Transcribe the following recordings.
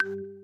you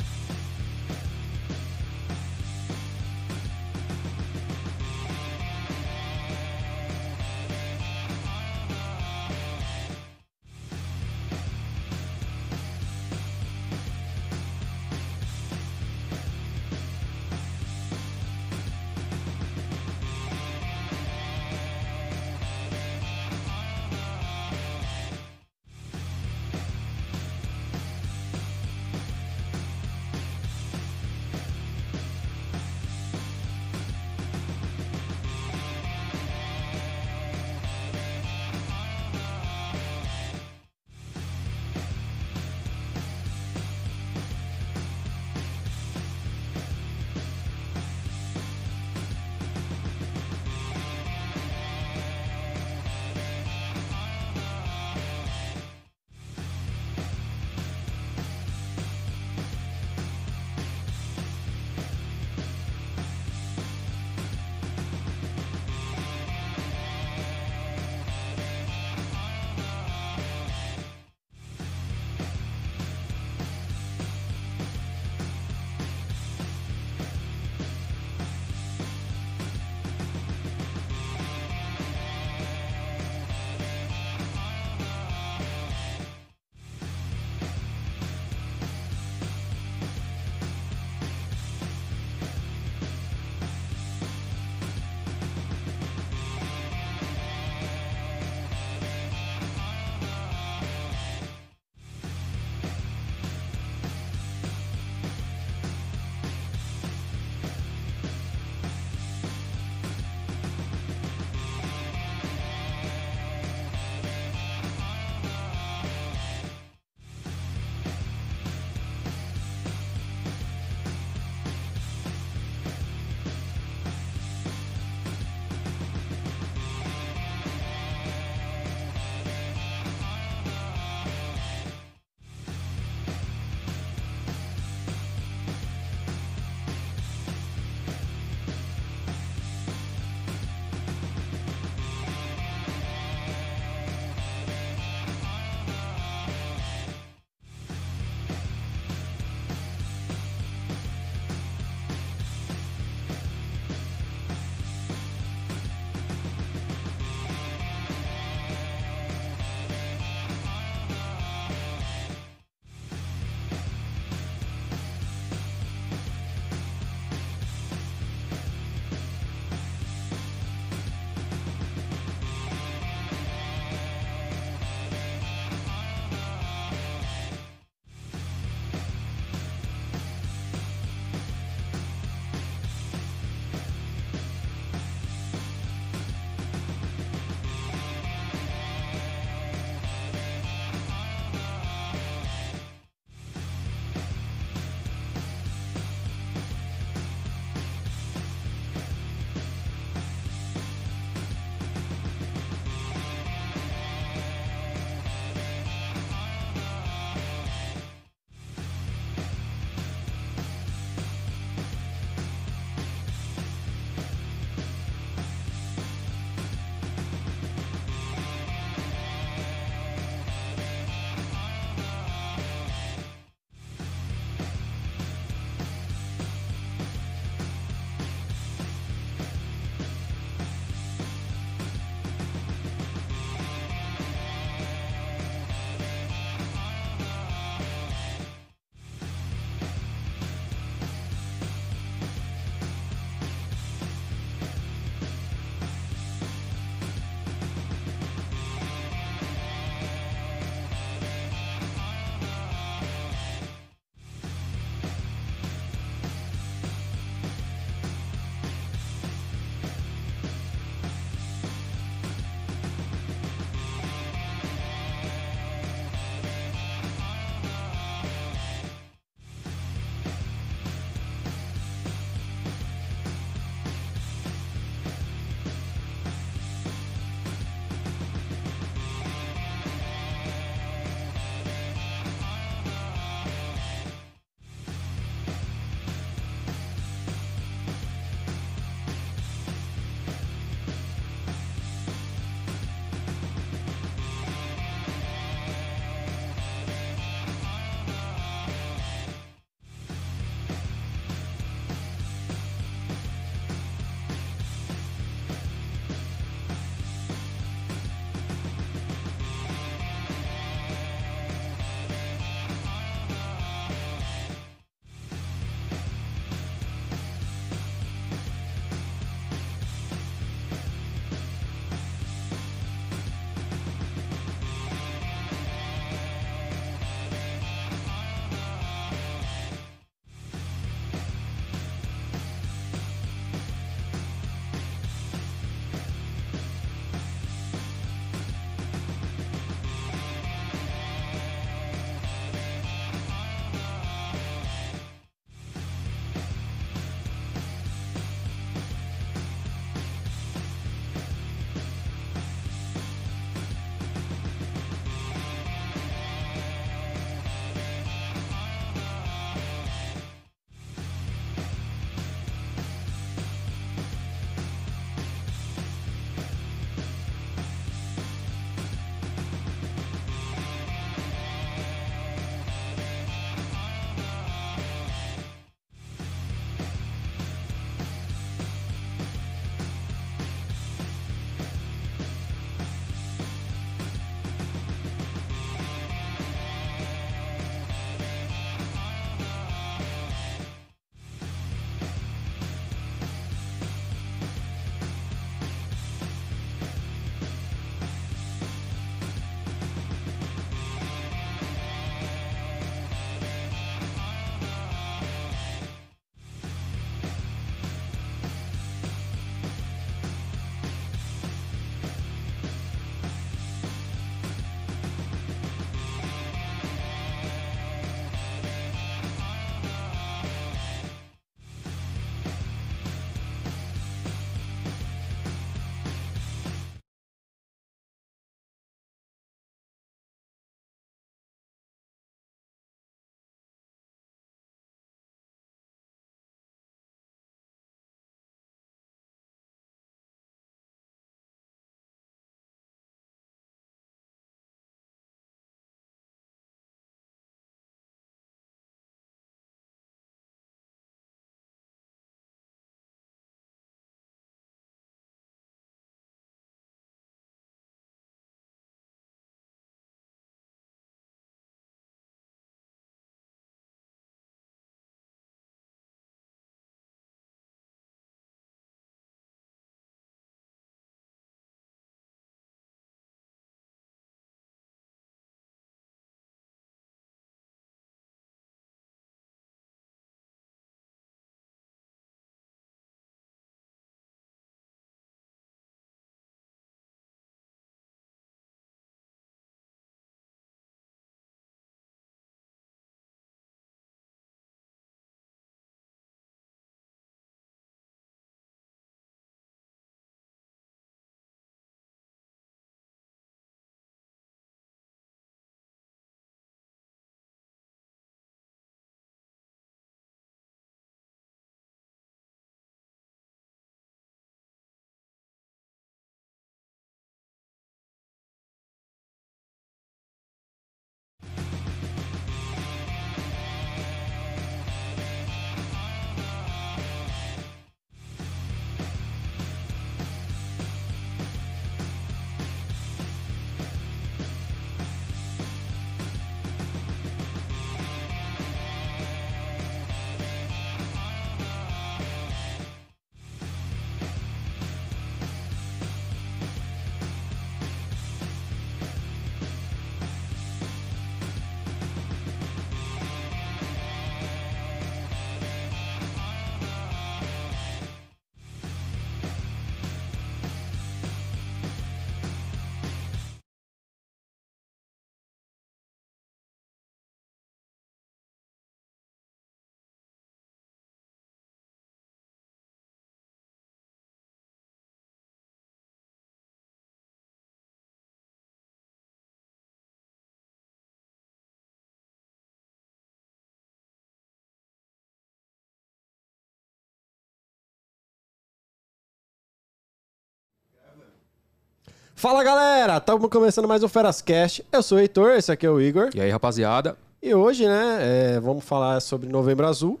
Fala galera, estamos começando mais um Ferascast. Eu sou o Heitor, esse aqui é o Igor. E aí, rapaziada? E hoje, né, é, vamos falar sobre Novembro Azul.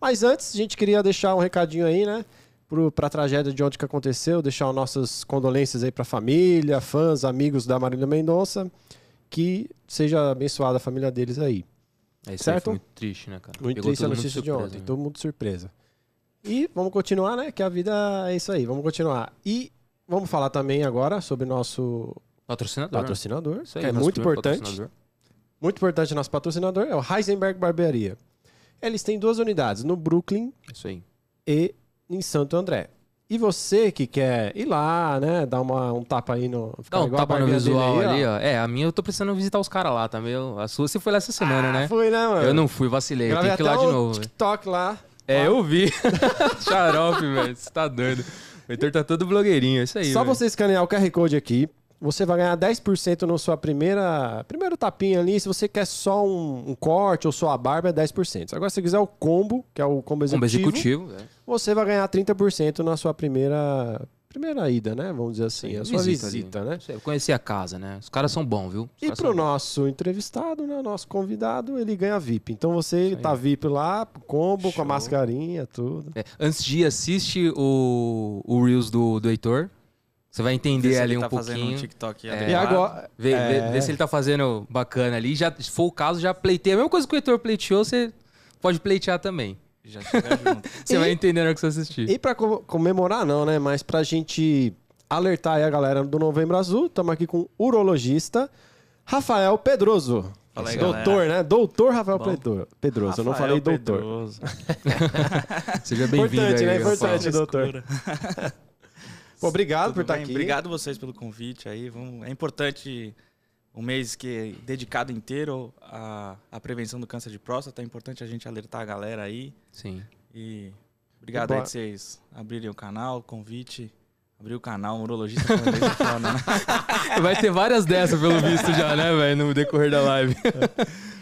Mas antes, a gente queria deixar um recadinho aí, né, pro, pra tragédia de onde que aconteceu, deixar nossas condolências aí pra família, fãs, amigos da Marília Mendonça. Que seja abençoada a família deles aí. É isso Certo? aí, muito triste, né, cara? Muito Pegou triste a notícia de ontem, né? todo mundo surpresa. E vamos continuar, né? Que a vida é isso aí, vamos continuar. E vamos falar também agora sobre nosso Patrocinador. patrocinador, Isso aí, que é muito importante. Muito importante nosso patrocinador, é o Heisenberg Barbearia. Eles têm duas unidades, no Brooklyn Isso aí. e em Santo André. E você que quer ir lá, né? Dar uma, um tapa aí no. ficar Dá um tapa no visual aí, ó. ali, ó. É, a minha eu tô precisando visitar os caras lá, tá meu? A sua você foi lá essa semana, Ah, né? Foi, né, mano? Eu não fui, vacilei. Tenho que ir lá de novo. TikTok lá. É, eu vi. Xarope, velho. Você tá doido. O Heitor tá todo blogueirinho, é isso aí. Só velho. você escanear o QR Code aqui, você vai ganhar 10% na sua primeira primeiro tapinha ali. Se você quer só um, um corte ou só a barba, é 10%. Agora, se você quiser o combo, que é o combo executivo, Combo executivo, velho. você vai ganhar 30% na sua primeira primeira ida, né? Vamos dizer assim, a sua Visita visita, né? Eu conheci a casa, né? Os caras são bons, viu? Os E são bons. nosso entrevistado, né, o nosso convidado, ele ganha VIP. Então você Isso aí. tá VIP lá, combo, com a Show. mascarinha, tudo. É, antes de ir, assiste o, o Reels do, do Heitor. Você vai entender ali um tá fazendo pouquinho. um TikTok É. E agora, Vê, É. vê- vê se ele tá fazendo bacana ali. Já, se for o caso, já pleiteia. A mesma coisa que o Heitor pleiteou, você pode pleitear também. Já chega junto. Você E- vai entender na hora que você assistir. E pra co- comemorar não, né? Mas pra gente alertar aí a galera do Novembro Azul, estamos aqui com o urologista Rafael Pedroso. Fala aí, doutor, galera. né? Doutor Rafael Bom. Pedro- Pedroso. eu não falei doutor. Pedroso. Seja bem-vindo Importante, aí, né? Rafael. Importante, doutor. Pô, obrigado Tudo por estar bem? aqui. Obrigado vocês pelo convite aí. Vamos... É importante um mês que é dedicado inteiro à, à prevenção do câncer de próstata. É importante a gente alertar a galera aí. Sim. E obrigado aí de vocês abrirem o canal, o convite. Abrir o canal, um urologista falando foda, né? Vai ter várias dessas, pelo visto, já, né, velho? No decorrer da live.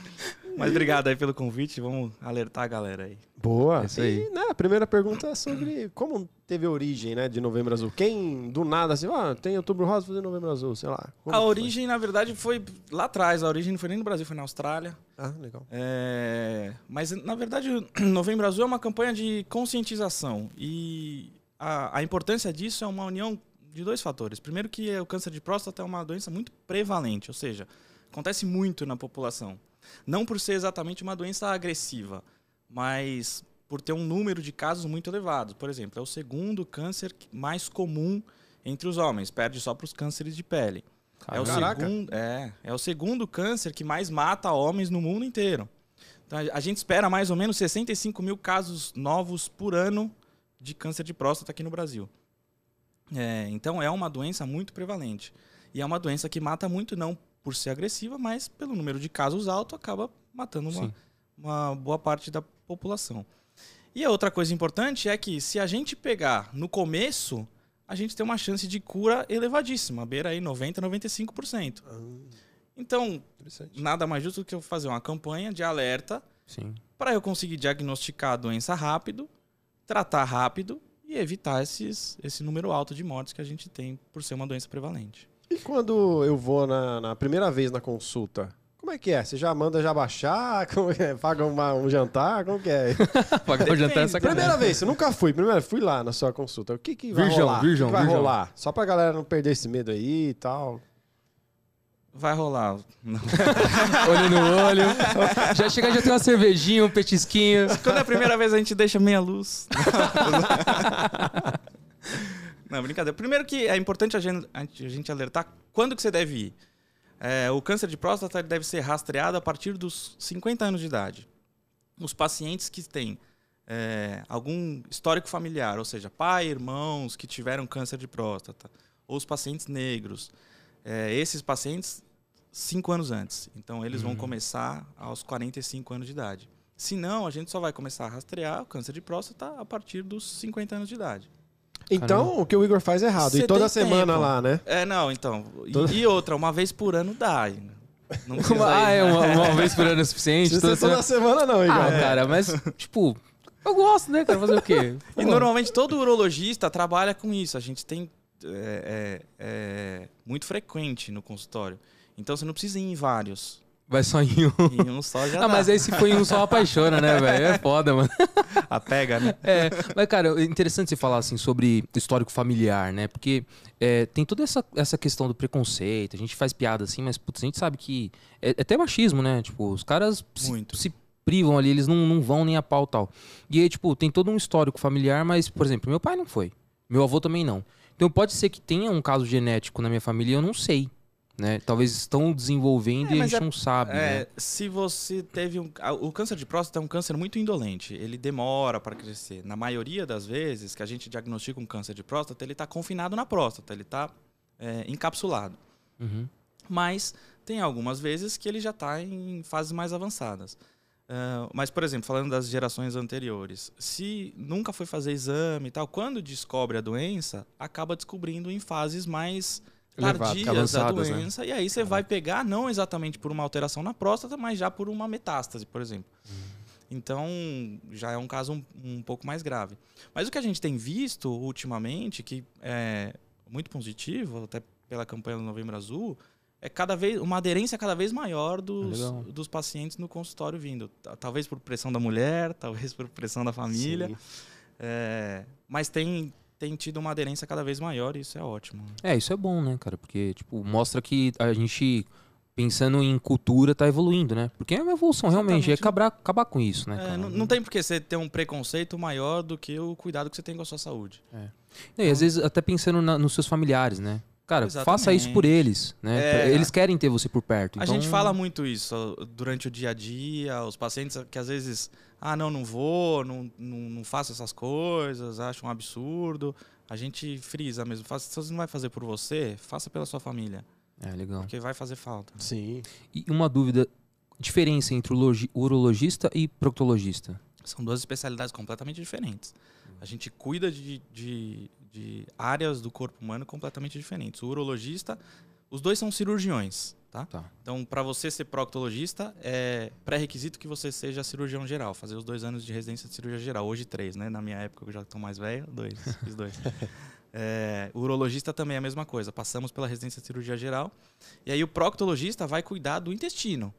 Mas obrigado aí pelo convite. Vamos alertar a galera aí. Boa. É isso aí. E, né, a primeira pergunta é sobre como teve a origem, né, de Novembro Azul. Quem, do nada, assim, ah, tem Outubro Rosa fazer Novembro Azul, sei lá. A que foi? origem, na verdade, foi lá atrás. A origem não foi nem no Brasil, foi na Austrália. Ah, legal. É, mas, na verdade, Novembro Azul é uma campanha de conscientização. E a, a importância disso é uma união de dois fatores. Primeiro que o câncer de próstata é uma doença muito prevalente, ou seja, acontece muito na população. Não por ser exatamente uma doença agressiva, mas por ter um número de casos muito elevado. Por exemplo, é o segundo câncer mais comum entre os homens, perde só para os cânceres de pele. É o, segundo, é, é o segundo câncer que mais mata homens no mundo inteiro. Então, a- a gente espera mais ou menos 65 mil casos novos por ano de câncer de próstata aqui no Brasil. É, então, é uma doença muito prevalente. E é uma doença que mata muito, não por ser agressiva, mas pelo número de casos alto, acaba matando uma, Sim. uma boa parte da população. E a outra coisa importante é que se a gente pegar no começo, a gente tem uma chance de cura elevadíssima, beira aí 90, 95%. Ah, Então, nada mais justo do que eu fazer uma campanha de alerta para eu conseguir diagnosticar a doença rápido, tratar rápido e evitar esses, esse número alto de mortes que a gente tem por ser uma doença prevalente. E quando eu vou na, na primeira vez na consulta, como é que é? Você já manda já baixar? Como é? Paga uma- um jantar? Como que é? Pagar o jantar é sacanagem. primeira vez, eu nunca fui. Primeira fui lá na sua consulta. O que que vai Virgão, rolar? virgão, o que vai virgão. rolar? Só pra galera não perder esse medo aí e tal. Vai rolar. Olho no olho. Já chega, já tem uma cervejinha, um petisquinho. Quando é a primeira vez a gente deixa meia luz. Não, brincadeira. Primeiro que é importante a gente, a gente alertar quando que você deve ir. É, o câncer de próstata deve ser rastreado a partir dos 50 anos de idade. Os pacientes que têm é, algum histórico familiar, ou seja, pai, irmãos que tiveram câncer de próstata, ou os pacientes negros, é, esses pacientes, 5 anos antes. Então, eles vão começar aos 45 anos de idade. Se não, a gente só vai começar a rastrear o câncer de próstata a partir dos 50 anos de idade. Então, o que o Igor faz é errado. Você e toda semana tempo. lá, né? É, não, então. E, Todo- e outra, uma vez por ano dá. Não precisa ah, ir, é né? uma, uma vez por ano é suficiente? Não Toda precisa toda semana- semana, não, Igor. Ah, É. cara, mas, tipo, eu gosto, né, cara? Fazer o quê? E normalmente todo urologista trabalha com isso. A gente tem é, é, é, muito frequente no consultório. Então você não precisa ir em vários. Vai só em um. Em um só já Ah, dá. mas aí se for em um só apaixona, né, velho? É foda, mano. A pega, né? É, mas, cara, é interessante você falar assim sobre histórico familiar, né? Porque é, tem toda essa, essa questão do preconceito, a gente faz piada assim, mas putz, a gente sabe que é, é até machismo, né? Tipo, os caras se, Muito. se privam ali, eles não, não vão nem a pau tal. E aí, tipo, tem todo um histórico familiar, mas, por exemplo, meu pai não foi. Meu avô também não. Então pode ser que tenha um caso genético na minha família eu não sei. Né? Talvez estão desenvolvendo É, e a gente é- não sabe. né? É, se você teve um. O câncer de próstata é um câncer muito indolente. Ele demora para crescer. Na maioria das vezes que a gente diagnostica um câncer de próstata, ele está confinado na próstata, ele está encapsulado. Uhum. Mas tem algumas vezes que ele já está em fases mais avançadas. Ah, mas, por exemplo, falando das gerações anteriores, se nunca foi fazer exame e tal, quando descobre a doença, acaba descobrindo em fases mais tardias da né? doença. E aí você vai pegar não exatamente por uma alteração na próstata, mas já por uma metástase, por exemplo. Então, já é um caso um, um pouco mais grave. Mas o que a gente tem visto ultimamente, que é muito positivo, até pela campanha do Novembro Azul, é cada vez uma aderência cada vez maior dos, Legal. dos pacientes no consultório vindo. Ta- Talvez por pressão da mulher, talvez por pressão da família. É, mas tem, tem tido uma aderência cada vez maior e isso é ótimo. É, isso é bom, né, cara? Porque, tipo, mostra que a gente, pensando em cultura, tá evoluindo, né? Porque é uma evolução, realmente. É Exatamente. acabar, acabar com isso, né, É, cara? não, não tem por que você ter um preconceito maior do que o cuidado que você tem com a sua saúde. Não, e às vezes até pensando na- nos seus familiares, né? Cara, faça isso por Exatamente. eles, né? É. Eles querem ter você por perto. A então- gente fala muito isso durante o dia a dia, os pacientes que às vezes, ah, não, não vou, não, não, não faço essas coisas, acham um absurdo. A gente frisa mesmo, faça, se você não vai fazer por você, faça pela sua família, É, legal. porque vai fazer falta. Sim. E uma dúvida, diferença entre urologista e proctologista? São duas especialidades completamente diferentes. A gente cuida de, de, de áreas do corpo humano completamente diferentes. O urologista, os dois são cirurgiões, tá? Tá. Então, para você ser proctologista, é pré-requisito que você seja cirurgião geral, fazer os dois anos de residência de cirurgia geral. Hoje, três, né? Na minha época, eu já estou mais velho, dois, fiz dois. É, o urologista também é a mesma coisa, passamos pela residência de cirurgia geral. E aí, o proctologista vai cuidar do intestino.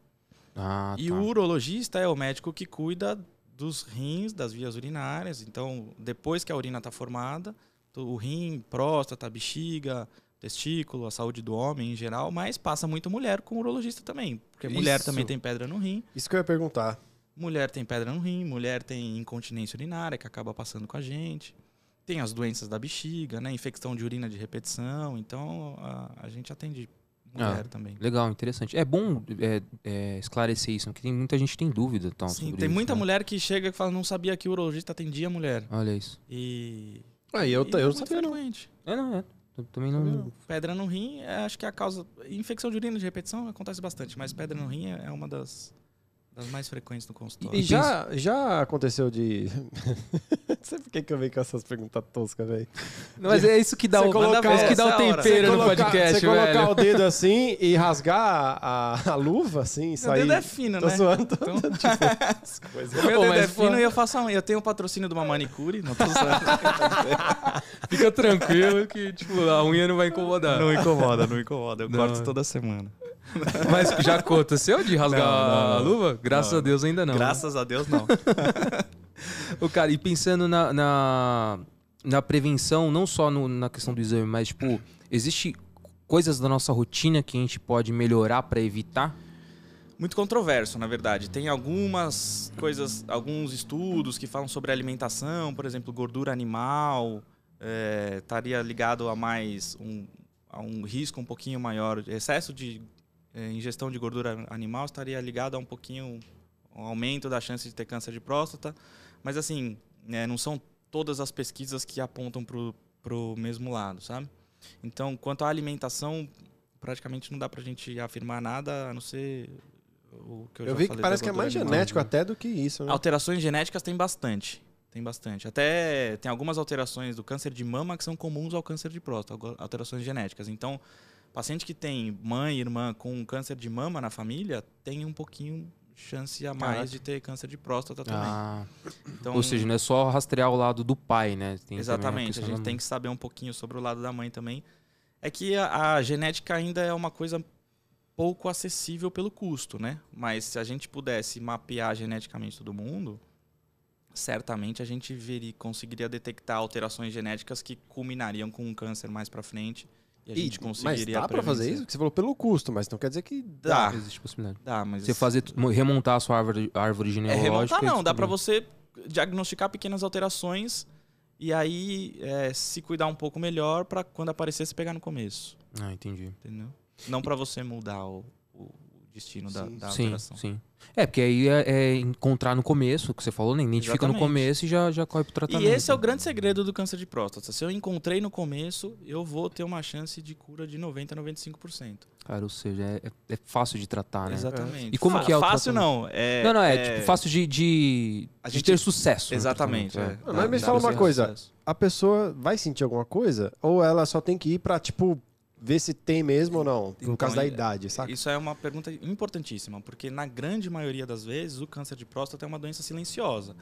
Ah, E tá. o urologista é o médico que cuida dos rins, das vias urinárias. Então, depois que a urina está formada, o rim, próstata, bexiga, testículo, a saúde do homem em geral, mas passa muito mulher com o urologista também. Porque mulher Isso. também tem pedra no rim, Isso que eu ia perguntar. mulher tem pedra no rim, mulher tem incontinência urinária que acaba passando com a gente. Tem as doenças da bexiga, né? Infecção de urina de repetição. Então, a, a gente atende mulher Ah, também. Legal, interessante. É bom é, é, esclarecer isso, porque tem, muita gente tem dúvida. Tal, Sim, tem isso, muita né? mulher que chega e fala, não sabia que o urologista atendia mulher. Olha isso. E. Aí eu, e eu não muito sabia, não. frequente. É, não, é. Eu também não. Pedra no rim, é, acho que é a causa. Infecção de urina de repetição acontece bastante, mas pedra no rim é é uma das, das mais frequentes no consultório. E já, já aconteceu de. não sei por que que eu venho com essas perguntas toscas, velho. Mas é isso que dá Você o, colocar- é isso que dá o tempero no colocar, podcast, você colocar velho. o dedo assim e rasgar a, a luva, assim, e Meu sair. dedo é fino, Tô né? zoando. tô- Então, coisa. meu dedo mas é fino e eu faço a unha. Eu tenho um patrocínio de uma manicure, não tô zoando. Fica tranquilo que, tipo, a unha não vai incomodar. não incomoda, não incomoda. Eu Não. corto toda semana. Mas já aconteceu de rasgar Não, não, a luva? Graças Não. a Deus ainda não. né? Graças a Deus, não. O cara, e pensando na, na, na prevenção, não só no- na questão do exame, mas, tipo, existe coisas da nossa rotina que a gente pode melhorar pra evitar? muito controverso, na verdade. Tem algumas coisas, alguns estudos que falam sobre alimentação, por exemplo, gordura animal, é, estaria ligado a mais um, a um risco um pouquinho maior. Excesso de é, ingestão de gordura animal estaria ligado a um pouquinho um aumento da chance de ter câncer de próstata. Mas assim, né, não são todas as pesquisas que apontam para o mesmo lado, sabe? Então, quanto à alimentação, praticamente não dá pra gente afirmar nada, a não ser o que eu, Eu já vi que parece que é mais animal. genético até do que isso, né? Alterações genéticas tem bastante. Tem bastante. Até tem algumas alterações do câncer de mama que são comuns ao câncer de próstata, alterações genéticas. Então, paciente que tem mãe e irmã com câncer de mama na família tem um pouquinho chance a mais Caraca. de ter câncer de próstata também. Ah, Então, ou seja, não é só rastrear o lado do pai, né? Tem Exatamente. A gente tem que saber um pouquinho sobre o lado da mãe também. É que a, a genética ainda é uma coisa pouco acessível pelo custo, né? Mas se a gente pudesse mapear geneticamente todo mundo, certamente a gente veria, conseguiria detectar alterações genéticas que culminariam com um câncer mais para frente e a E- gente mas conseguiria dá pra fazer isso? Que você falou pelo custo, mas não quer dizer que Dá, Existe possibilidade. dá, mas Você fazer, remontar a sua árvore, árvore é genealógica. remontar e não, dá pra descobrir. você diagnosticar pequenas alterações e aí é, se cuidar um pouco melhor para quando aparecer você pegar no começo, Ah, entendi. entendeu? Não para você mudar o, o destino da, Sim, da Sim, alteração. sim. É, porque aí é, é encontrar no começo, que você falou, né? Identifica no Exatamente. começo e já, já corre pro tratamento. E esse é o grande segredo do câncer de próstata. Se eu encontrei no começo, eu vou ter uma chance de cura de 90 a 95%. Cara, ou seja, é, é- é fácil de tratar, né? Exatamente. E como Fa- que é o Fácil tratamento? não. É, não, não, é, tipo, fácil de, de, A de gente- ter sucesso. no Exatamente. é. é. Mas me fala uma coisa. sucesso. a pessoa vai sentir alguma coisa? Ou ela só tem que ir pra, tipo, ver se tem mesmo ou não? Por Então, causa da e- idade, saca? Isso é uma pergunta importantíssima, porque na grande maioria das vezes o câncer de próstata é uma doença silenciosa.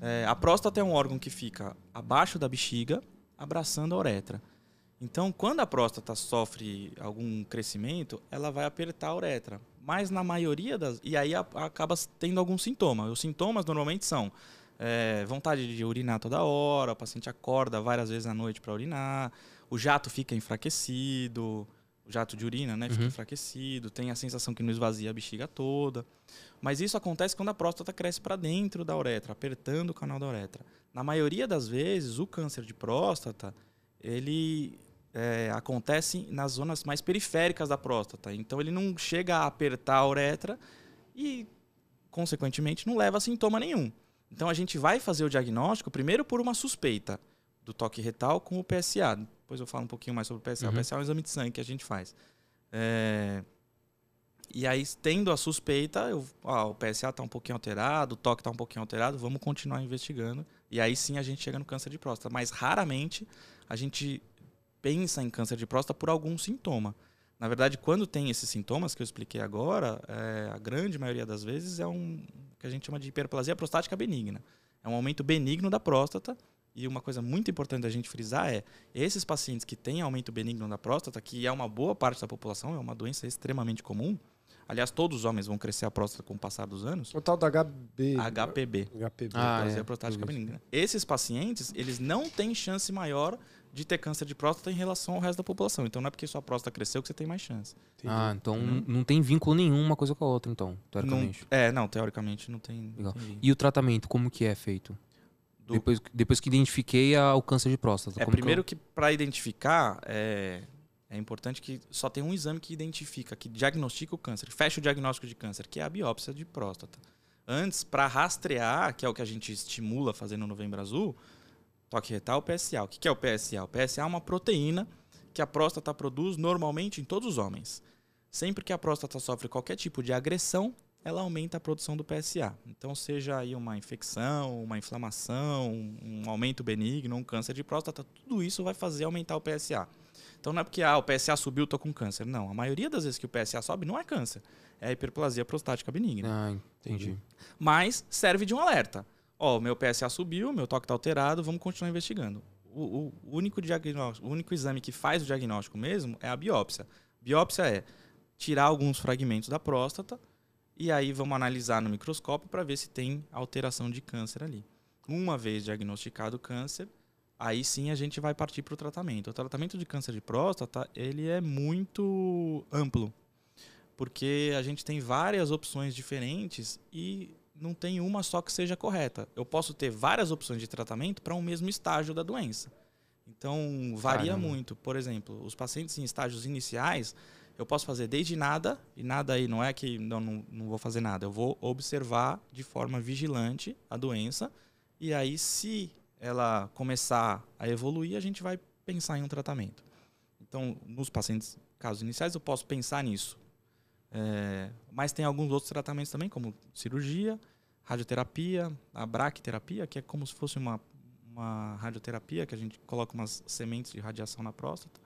É, a próstata é um órgão que fica abaixo da bexiga, abraçando a uretra. Então, quando a próstata sofre algum crescimento, ela vai apertar a uretra. Mas na maioria das. E aí a- acaba tendo algum sintoma. Os sintomas normalmente são é, vontade de urinar toda hora, o paciente acorda várias vezes à noite para urinar, o jato fica enfraquecido, o jato de urina, né? Fica Uhum. enfraquecido, tem a sensação que não esvazia a bexiga toda. Mas isso acontece quando a próstata cresce para dentro da uretra, apertando o canal da uretra. Na maioria das vezes, o câncer de próstata, ele é, acontece nas zonas mais periféricas da próstata. Então, ele não chega a apertar a uretra e, consequentemente, não leva a sintoma nenhum. Então, a gente vai fazer o diagnóstico primeiro por uma suspeita do toque retal com o PSA. Depois eu falo um pouquinho mais sobre o PSA. Uhum. O PSA é um exame de sangue que a gente faz. É, E aí, tendo a suspeita, eu, ah, o PSA está um pouquinho alterado, o toque está um pouquinho alterado, vamos continuar investigando. E aí sim a gente chega no câncer de próstata. Mas raramente a gente pensa em câncer de próstata por algum sintoma. Na verdade, quando tem esses sintomas que eu expliquei agora, é, a grande maioria das vezes é um que a gente chama de hiperplasia prostática benigna. É um aumento benigno da próstata. E uma coisa muito importante da gente frisar é esses pacientes que têm aumento benigno da próstata, que é uma boa parte da população, é uma doença extremamente comum. Aliás, todos os homens vão crescer a próstata com o passar dos anos. O tal da HB... HPB. HPB. Ah, é, prostática benigna. Esses pacientes, eles não têm chance maior de ter câncer de próstata em relação ao resto da população. Então não é porque sua próstata cresceu que você tem mais chance. Entendi. Ah, então Uhum. não tem vínculo nenhum uma coisa com a outra, então, Não, teoricamente. é, não, teoricamente não tem. Legal. tem vínculo. E o tratamento, como que é feito? Do- Depois, depois que identifiquei a- o câncer de próstata. É, como que eu- primeiro que para identificar, é, é importante que só tem um exame que identifica, que diagnostica o câncer, fecha o diagnóstico de câncer, que é a biópsia de próstata. Antes, para rastrear, que é o que a gente estimula fazendo no Novembro Azul, toque retal, PSA. O que que é o PSA? O PSA é uma proteína que a próstata produz normalmente em todos os homens. Sempre que a próstata sofre qualquer tipo de agressão, ela aumenta a produção do PSA. Então, seja aí uma infecção, uma inflamação, um aumento benigno, um câncer de próstata, tudo isso vai fazer aumentar o PSA. Então, não é porque ah, o PSA subiu, tô com câncer. Não, a maioria das vezes que o PSA sobe não é câncer, é a hiperplasia prostática benigna. Ah, entendi. Mas serve de um alerta. Ó, meu PSA subiu, meu toque está alterado, vamos continuar investigando. O- o único diagnóstico, o único exame que faz o diagnóstico mesmo é a biópsia. Biópsia é tirar alguns fragmentos da próstata e aí vamos analisar no microscópio para ver se tem alteração de câncer ali. Uma vez diagnosticado o câncer, aí sim a gente vai partir para o tratamento. O tratamento de câncer de próstata ele é muito amplo, porque a gente tem várias opções diferentes e não tem uma só que seja correta. Eu posso ter várias opções de tratamento para um mesmo estágio da doença. Então, varia Caramba. muito. Por exemplo, os pacientes em estágios iniciais, eu posso fazer desde nada, e nada aí não é que não, não, não vou fazer nada. Eu vou observar de forma vigilante a doença, e aí, se ela começar a evoluir, a gente vai pensar em um tratamento. Então, nos pacientes, casos iniciais, eu posso pensar nisso. É, mas tem alguns outros tratamentos também, como cirurgia, radioterapia, a braquiterapia, que é como se fosse uma, uma radioterapia, que a gente coloca umas sementes de radiação na próstata.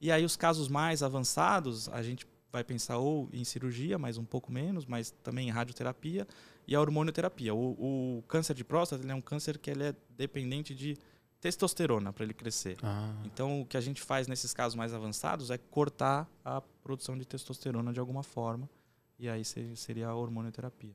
E aí os casos mais avançados, a gente vai pensar ou em cirurgia, mas um pouco menos, mas também em radioterapia e a hormonioterapia. O, o câncer de próstata é um câncer que ele é dependente de testosterona para ele crescer. Ah. Então, o que a gente faz nesses casos mais avançados é cortar a produção de testosterona de alguma forma. E aí se- seria a hormonioterapia.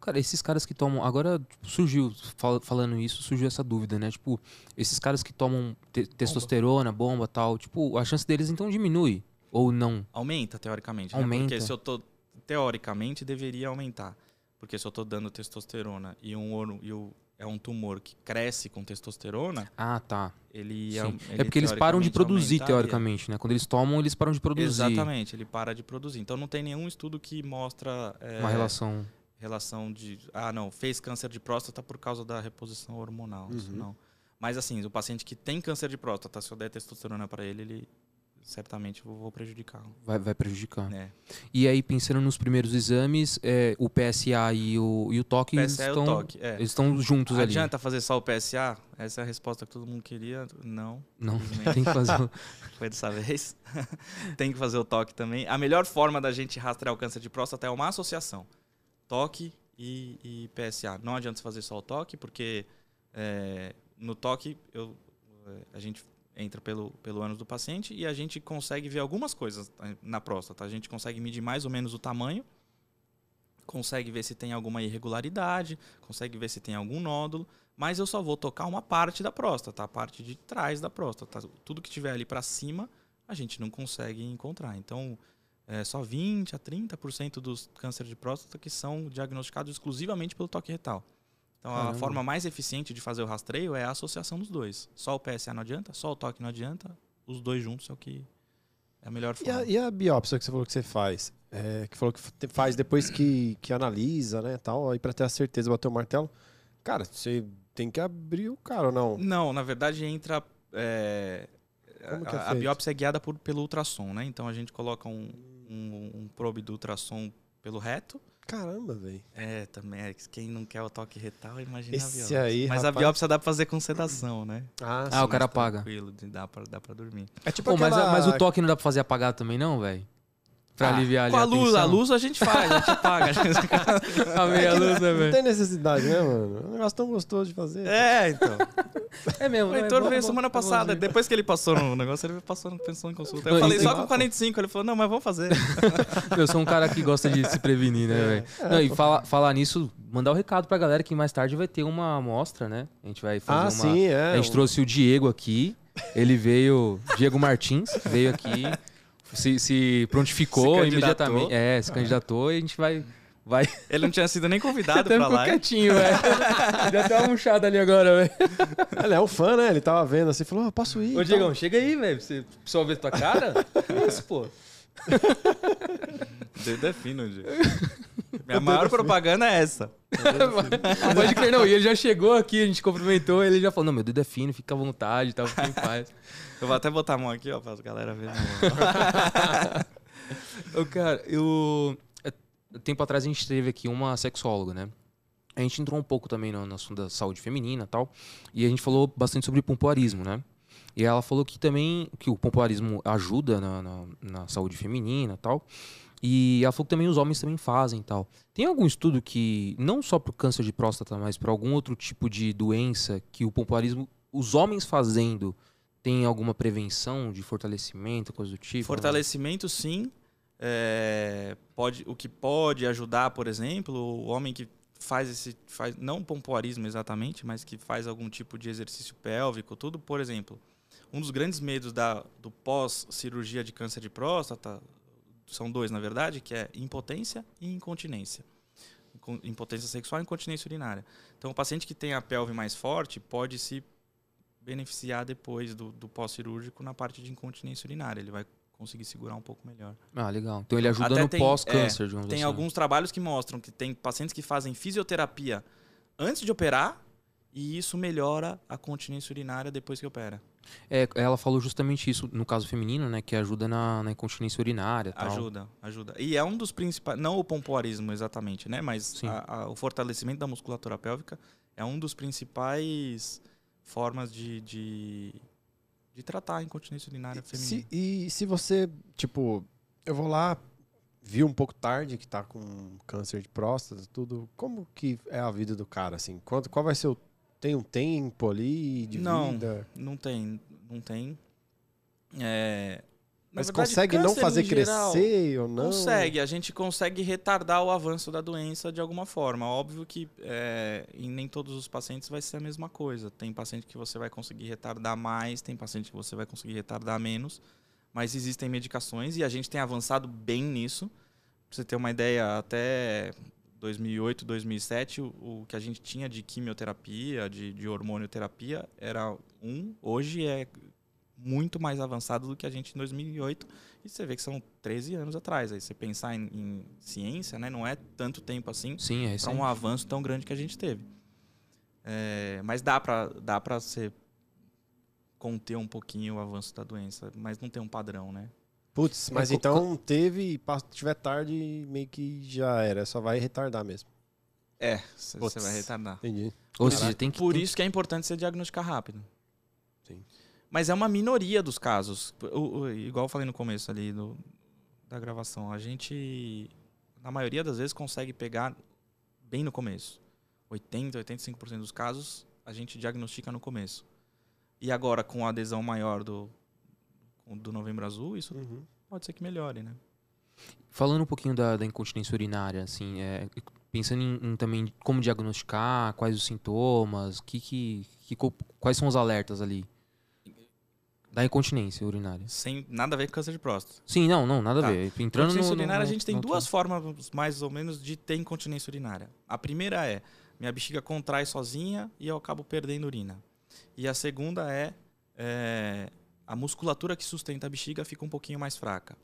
Cara, esses caras que tomam. Agora tipo, surgiu, fal- falando isso, surgiu essa dúvida, né? Tipo, esses caras que tomam te- testosterona, bomba tal, tipo, a chance deles então diminui. Ou não. Aumenta, teoricamente. né? Aumenta. Porque se eu tô. Teoricamente, deveria aumentar. Porque se eu tô dando testosterona e, um, hor- e o, é um tumor que cresce com testosterona, Ah, tá. ele, é, É ele porque eles param de produzir, teoricamente, né? Quando eles tomam, eles param de produzir. Exatamente, ele para de produzir. Então não tem nenhum estudo que mostra é, Uma relação. Relação de. Ah, não, fez câncer de próstata por causa da reposição hormonal. Isso Uhum. não. Mas assim, o paciente que tem câncer de próstata, se eu der testosterona para ele, ele certamente vou prejudicá-lo. Vai, vai prejudicar. né? E aí, pensando nos primeiros exames, é, o PSA e o, e o toque é o estão, toque. É. eles estão juntos ali. Adianta fazer só o PSA? Essa é a resposta que todo mundo queria. Não, Não, tem que fazer. o- foi dessa vez. tem que fazer o toque também. A melhor forma da gente rastrear o câncer de próstata é uma associação. Toque e, e PSA. Não adianta fazer só o toque, porque é, no toque eu, é, a gente entra pelo, pelo ânus do paciente e a gente consegue ver algumas coisas na próstata. A gente consegue medir mais ou menos o tamanho, consegue ver se tem alguma irregularidade, consegue ver se tem algum nódulo, mas eu só vou tocar uma parte da próstata, a parte de trás da próstata. Tudo que tiver ali para cima, a gente não consegue encontrar. Então, é só 20 a 30% dos cânceres de próstata que são diagnosticados exclusivamente pelo toque retal. Então, a Caramba. forma mais eficiente de fazer o rastreio é a associação dos dois. Só o PSA não adianta, só o toque não adianta, os dois juntos é o que é a melhor E forma. a, e a biópsia que você falou que você faz? É, que falou que faz depois que, que analisa, né, tal, aí pra ter a certeza, bater o martelo. Cara, você tem que abrir o cara ou não? Não, na verdade entra. é, que é a, a biópsia é guiada por, pelo ultrassom, né? Então a gente coloca um, um, um probe do ultrassom pelo reto. Caramba, velho. É, também. é, Quem não quer o toque retal, imagina a Esse biópsia. aí, Mas a rapaz. biópsia dá pra fazer com sedação, né? Ah, Ah, o sim. cara Mais apaga. Tranquilo, de- dá pra, dá pra dormir. É tipo Pô, mas, aquela... mas o toque não dá pra fazer apagado também, não, velho? Pra Ah, aliviar ali Com a luz, tensão? a luz a gente faz, a gente apaga. A meia luz, né, Não velho? tem necessidade, né, mano? É um negócio tão gostoso de fazer. é, então. É mesmo. O né? Heitor Bom, veio bom, semana bom, passada. Depois que ele passou no negócio, ele passou no pensou em consulta. Eu Não, falei só e- com 45. Ele falou, não, mas vamos fazer. Eu sou um cara que gosta de se prevenir, né, velho? Não, e fala, falar nisso, mandar o recado pra galera que mais tarde vai ter uma amostra, né? A gente vai fazer Ah, uma. sim, é. A gente trouxe o Diego aqui. Ele veio. Diego Martins veio aqui. Se, se prontificou Se imediatamente. É, se candidatou e a gente vai. vai... Ele não tinha sido nem convidado Até pra lá. quietinho, velho. Deu até uma murchada ali agora, velho. Ele é um fã, né? Ele tava vendo assim, falou, "Ah, posso ir. Ô, e Diegão, tal. chega aí, velho. Você só ver tua cara? Que isso, pô? Dedo é fino, Diego. Minha maior propaganda é essa. Pode crer, não. E ele já chegou aqui, a gente cumprimentou, ele já falou: Não, meu dedo é fino, fica à vontade, tá? Fica em paz. Eu vou até botar a mão aqui, ó, pra galera ver. Ô, cara, eu. é, Tempo atrás a gente teve aqui uma sexóloga, né? A gente entrou um pouco também no, no assunto da saúde feminina e tal. E a gente falou bastante sobre pompoarismo, né? E ela falou que também que o pompoarismo ajuda na, na, na saúde feminina tal. E ela falou que também os homens também fazem tal. Tem algum estudo que, não só para o câncer de próstata, mas para algum outro tipo de doença, que o pompoarismo, os homens fazendo, tem alguma prevenção de fortalecimento, coisa do tipo? Fortalecimento, sim. É, pode, o que pode ajudar, por exemplo, o homem que faz esse. Faz, não pompoarismo exatamente, mas que faz algum tipo de exercício pélvico, tudo, por exemplo. Um dos grandes medos da, do pós-cirurgia de câncer de próstata são dois, na verdade, que é impotência e incontinência. Incon- Impotência sexual e incontinência urinária. Então, o paciente que tem a pelve mais forte pode se beneficiar depois do, do pós-cirúrgico na parte de incontinência urinária. Ele vai conseguir segurar um pouco melhor. Ah, legal. Então ele ajuda Até no pós-câncer, digamos Tem assim. alguns trabalhos que mostram que tem pacientes que fazem fisioterapia antes de operar e isso melhora a continência urinária depois que opera. É, ela falou justamente isso, no caso feminino, né? Que ajuda na, na incontinência urinária tal. Ajuda, ajuda. E é um dos principais, não o pompoarismo exatamente, né? Mas a- a- o fortalecimento da musculatura pélvica é um dos principais formas de, de, de tratar a incontinência urinária feminina. Se, e se você, tipo, eu vou lá, vi um pouco tarde que tá com câncer de próstata, tudo, como que é a vida do cara, assim? Quanto, qual vai ser o tem um tempo ali de Não. vida? Não tem, não tem. É, Mas verdade, consegue não fazer geral, crescer ou não? Consegue, a gente consegue retardar o avanço da doença de alguma forma. Óbvio que é, em nem todos os pacientes vai ser a mesma coisa. Tem paciente que você vai conseguir retardar mais, tem paciente que você vai conseguir retardar menos. Mas existem medicações e a gente tem avançado bem nisso. Pra você ter uma ideia, até 2008, 2007, o, o que a gente tinha de quimioterapia, de, de hormonioterapia, era um. Hoje é muito mais avançado do que a gente em 2008. E você vê que são 13 anos atrás. Aí você pensar em, em ciência, né, não é tanto tempo assim Sim, é para um avanço tão grande que a gente teve. É, mas dá para dá para você conter um pouquinho o avanço da doença, mas não tem um padrão, né? Putz, mas É, co- então teve, e pa- tiver tarde, meio que já era. Só vai retardar mesmo. É, você vai retardar. Entendi. Ou seja, tem que. Por tem isso que é importante você diagnosticar rápido. Sim. Mas é uma minoria dos casos. O- o- igual eu falei no começo ali do, da gravação. A gente, na maioria das vezes, consegue pegar bem no começo. 80, 85% dos casos, a gente diagnostica no começo. E agora, com a adesão maior do, do Novembro Azul, isso Uhum. pode ser que melhore, né? Falando um pouquinho da, da incontinência urinária, assim, é, pensando em, em também como diagnosticar, quais os sintomas, que, que, que quais são os alertas ali da incontinência urinária. Sem nada a ver com câncer de próstata. Sim, não, não, nada Tá. a ver. Entrando no, Incontinência no- urinária, no- a gente tem duas formas, mais ou menos, de ter incontinência urinária. A primeira é, minha bexiga contrai sozinha e eu acabo perdendo urina. E a segunda é, é, a musculatura que sustenta a bexiga fica um pouquinho mais fraca.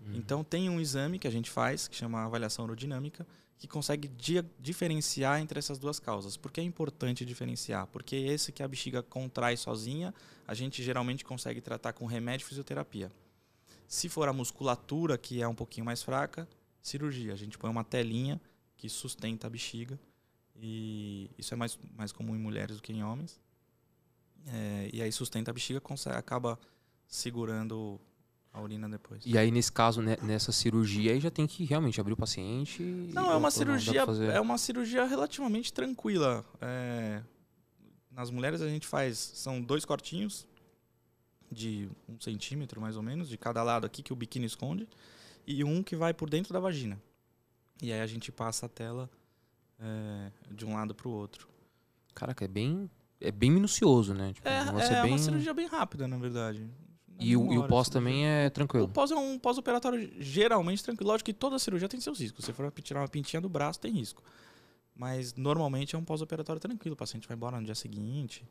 Hum. Então tem um exame que a gente faz, que chama avaliação aerodinâmica, que consegue dia- diferenciar entre essas duas causas. Por que é importante diferenciar? Porque esse que a bexiga contrai sozinha, a gente geralmente consegue tratar com remédio e fisioterapia. Se for a musculatura que é um pouquinho mais fraca, cirurgia. A gente põe uma telinha que sustenta a bexiga. E isso é mais, mais comum em mulheres do que em homens. É, e aí sustenta a bexiga, consegue, acaba segurando a urina depois. E aí, nesse caso, né, nessa cirurgia, aí já tem que realmente abrir o paciente. e- Não, é uma cirurgia, é uma cirurgia relativamente tranquila. É, nas mulheres a gente faz, são dois cortinhos de um centímetro mais ou menos, de cada lado aqui que o biquíni esconde, e um que vai por dentro da vagina. E aí a gente passa a tela é, de um lado para o outro. Caraca, é bem, é bem minucioso, né? Tipo, É, o é bem... uma cirurgia bem rápida, na verdade. E o, e o pós também é O tranquilo. pós é um pós-operatório geralmente tranquilo. Lógico que toda cirurgia tem seus riscos. Se for tirar uma pintinha do braço, tem risco. Mas normalmente é um pós-operatório tranquilo. O paciente vai embora no dia seguinte.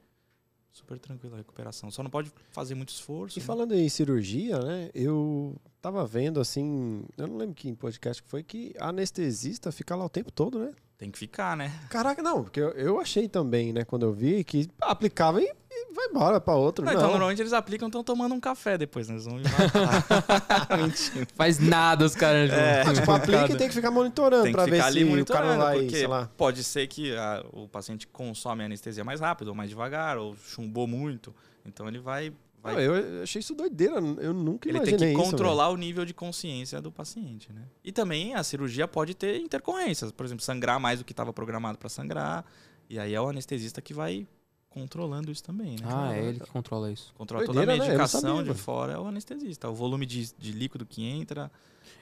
Super tranquilo a recuperação. Só não pode fazer muito esforço. E né? falando em cirurgia, né? Eu tava vendo assim, eu não lembro que podcast que foi, que a anestesista fica lá o tempo todo, né? Tem que ficar, né? Caraca, não, porque eu, eu achei também, né, quando eu vi, que aplicava e, e vai embora pra outro. Não, Não, Então, normalmente eles aplicam estão tomando um café depois, né? Eles vão matar. Mentira. Faz nada os caras. É, juntos. tipo, aplica e tem que ficar monitorando Tem que pra ficar ver ali se o cara monitorando, vai, porque sei lá. pode ser que a- o paciente consome a anestesia mais rápido, ou mais devagar, ou chumbou muito. Então ele vai. Vai Não, eu achei isso doideira, eu nunca Ele tem imaginei que isso. controlar o nível de consciência do paciente, né? E também a cirurgia pode ter intercorrências, por exemplo, sangrar mais do que estava programado para sangrar, e aí é o anestesista que vai controlando isso também, né? Ah, é ele que controla isso. Controla Doideira, né? toda a não medicação sabia, de fora é o anestesista, o volume de, de líquido que entra,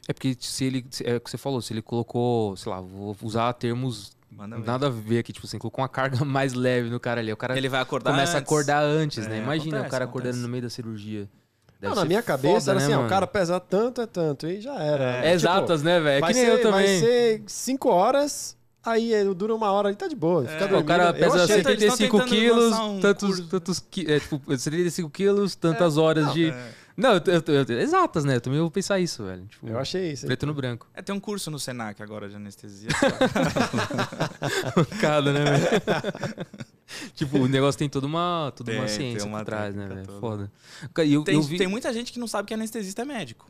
É porque se ele. É o que você falou, se ele colocou, sei lá, vou usar termos manda ver. nada a ver aqui, tipo assim, colocou uma carga mais leve no cara ali. O cara Ele vai acordar começa a antes. acordar antes, né? É, Imagina o acontece, cara acordando acontece. no meio da cirurgia. Deve Não, na minha cabeça foda, era né, assim, ó, o cara pesa tanto é tanto, e já era. É, É Tipo, exatas, né, velho? É vai que nem ser, eu Vai também. ser cinco horas, aí ele dura uma hora e tá de boa. Fica É. dormindo. O cara pesa achei- Eles tão 75 tentando quilos, um tantos, curso. tantos é, tipo, 75 quilos, tantas horas não, de. É. Não, eu, eu, eu- eu- exatas, né? Eu também vou pensar isso, velho. Tipo, Eu achei isso. preto no branco. É, tem um curso no Senac agora de anestesia. Cada, né, velho? tipo, o negócio tem toda uma, toda uma Tem, tem ciência uma por trás, né, velho? Foda. E eu, tem, eu vi... tem muita gente que não sabe que anestesista é médico.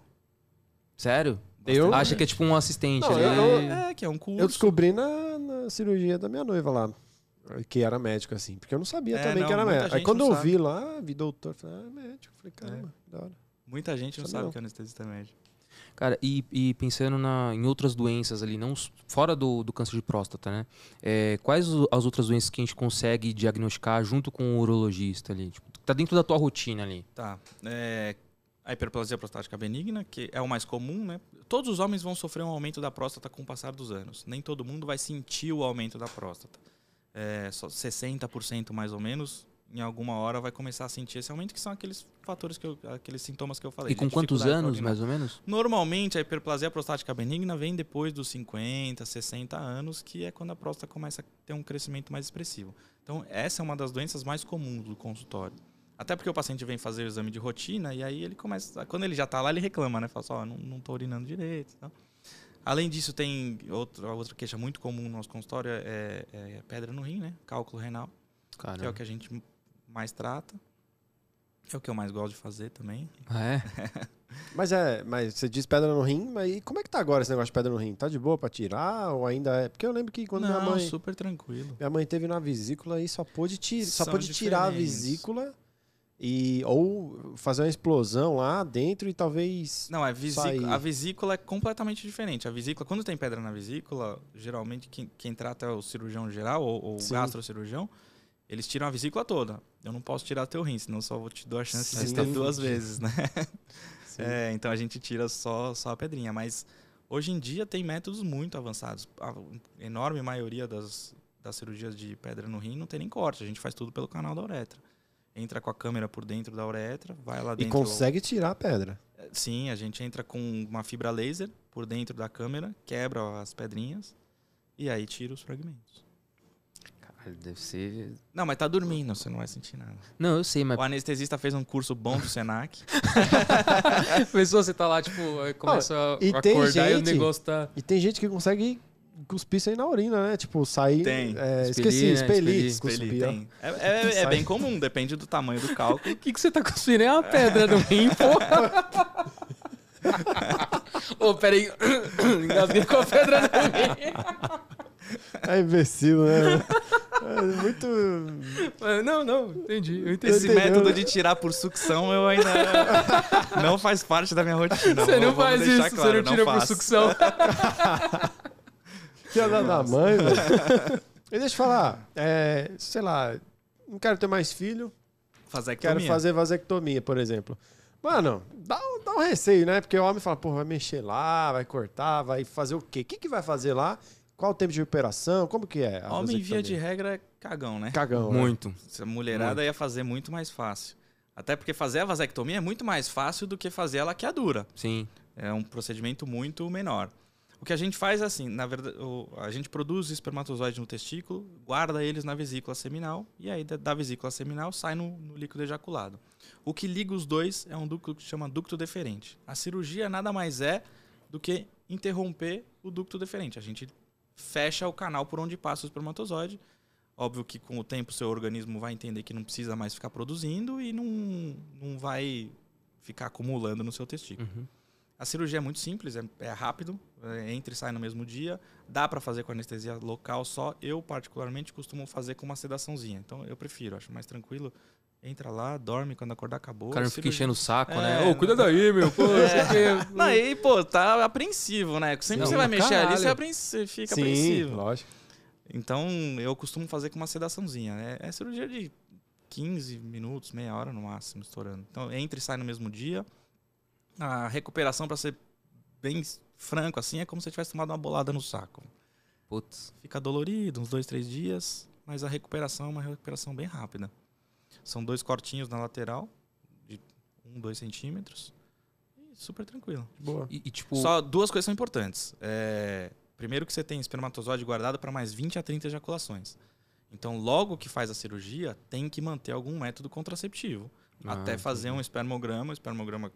Sério? Eu- Acha que é tipo um assistente Não, ali. eu- É, que é um curso. Eu descobri na, na cirurgia da minha noiva lá. Que era médico, assim. Porque eu não sabia É, também não, que era médico. Aí quando eu sabe. vi lá, vi doutor, falei, ah, é médico. Falei, caramba, da hora. Muita gente não Sabe sabe não. que anestesista é médico. Cara, e, e pensando na, em outras doenças ali, não fora do, do câncer de próstata, né? É, quais o- as outras doenças que a gente consegue diagnosticar junto com o urologista ali? Tipo, tá dentro da tua rotina ali. Tá. É, a hiperplasia prostática benigna, que é o mais comum, né? Todos os homens vão sofrer um aumento da próstata com o passar dos anos. Nem todo mundo vai sentir o aumento da próstata. É, só 60% mais ou menos, em alguma hora vai começar a sentir esse aumento, que são aqueles fatores que eu, aqueles sintomas que eu falei. E com quantos anos, mais ou menos? Normalmente a hiperplasia prostática benigna vem depois dos 50, 60 anos, que é quando a próstata começa a ter um crescimento mais expressivo. Então, essa é uma das doenças mais comuns do consultório. Até porque o paciente vem fazer o exame de rotina e aí ele começa. Quando ele já está lá, ele reclama, né? Fala só, não, não tô urinando direito. e tal. Além disso, tem outra, outra queixa muito comum no nosso consultório: é, é pedra no rim, né? Cálculo renal, que é o Caramba. que a gente mais trata. É o que eu mais gosto de fazer também. Ah, é? Mas é, mas você diz pedra no rim, mas e como é que tá agora esse negócio de pedra no rim? Tá de boa pra tirar ou ainda é? Porque eu lembro que quando minha não, mãe, super tranquilo. minha mãe teve na vesícula e só pôde, ti só pôde tirar a vesícula e ou fazer uma explosão lá dentro e talvez Não, é vesícula, sair. a vesícula é completamente diferente. A vesícula, quando tem pedra na vesícula, geralmente quem, quem trata é o cirurgião geral ou, ou o gastrocirurgião. Eles tiram a vesícula toda. Eu não posso tirar teu rim, senão só vou te dar a chance de Sim. ter duas vezes, né? É, então a gente tira só, só a pedrinha. Mas hoje em dia tem métodos muito avançados. A enorme maioria das, das cirurgias de pedra no rim não tem nem corte. A gente faz tudo pelo canal da uretra. Entra com a câmera por dentro da uretra, vai lá e dentro. consegue tirar a pedra. Sim, a gente entra com uma fibra laser por dentro da câmera, quebra as pedrinhas e aí tira os fragmentos. Caralho, deve ser. Não, mas tá dormindo, você não vai sentir nada. Não, eu sei, mas. O anestesista fez um curso bom do Senac. Pessoa, você tá lá, tipo, começa e a tem acordar e o gente- negócio tá. E tem gente que consegue cuspir isso aí na urina, né? Tipo, sair. Tem. É, Expelir, esqueci, né? expelir. Expelir. Tem. É, é- é bem comum, depende do tamanho do cálculo. O que, que você tá cuspindo? É uma pedra no rim, porra. Ô, peraí. Engasguei com a pedra no rim. É imbecil, né? É muito. Mas Não, não, entendi. Eu entendi. Esse método de tirar por sucção eu ainda não faz parte da minha rotina. Você não Vamos faz isso, claro, você não tira por faço. sucção. Filha da mãe, velho. E deixa eu falar, é, sei lá, não quero ter mais filho, Fazer quero fazer vasectomia, por exemplo. Mano, dá, um- dá um receio, né? Porque o homem fala, pô, vai mexer lá, vai cortar, vai fazer o quê? O que, que vai fazer lá? Qual o tempo de operação? Como que é? a Homem, via de regra, é cagão, né? Cagão. né? Muito. Se a mulherada ia fazer muito mais fácil. Até porque fazer a vasectomia é muito mais fácil do que fazer a laqueadura. Sim. É um procedimento muito menor. O que a gente faz é assim, na verdade, a gente produz espermatozoides no testículo, guarda eles na vesícula seminal e aí da, da vesícula seminal sai no, no líquido ejaculado. O que liga os dois é um ducto que chama ducto deferente. A cirurgia nada mais é do que interromper o ducto deferente. A gente fecha o canal por onde passa o espermatozoide. Óbvio que com o tempo seu organismo vai entender que não precisa mais ficar produzindo e não, não vai ficar acumulando no seu testículo. Uhum. A cirurgia é muito simples, é, é rápido, é, entra e sai no mesmo dia. Dá para fazer com anestesia local só. Eu, particularmente, costumo fazer com uma sedaçãozinha. Então, eu prefiro, acho mais tranquilo. Entra lá, dorme, quando acordar, acabou. O cara não fica enchendo o saco, É, né? Ô, cuida não- daí, meu. Pô, É. Não, aí, pô, tá apreensivo, né? Sempre Não, que você vai mexer ali, você, é apreen- você fica Sim, apreensivo. lógico. Então, eu costumo fazer com uma sedaçãozinha. É, é cirurgia de 15 minutos, meia hora no máximo, estourando. Então, entra e sai no mesmo dia. A recuperação, para ser bem franco, assim, é como se você tivesse tomado uma bolada no saco. Putz. Fica dolorido, uns dois, três dias, mas a recuperação é uma recuperação bem rápida. São dois cortinhos na lateral, de um, dois centímetros. E super tranquilo. Boa. E, e, tipo, Só duas coisas são importantes. É, primeiro que você tem espermatozoide guardado para mais 20 a 30 ejaculações. Então, logo que faz a cirurgia, tem que manter algum método contraceptivo. Ah, até fazer um espermograma, espermograma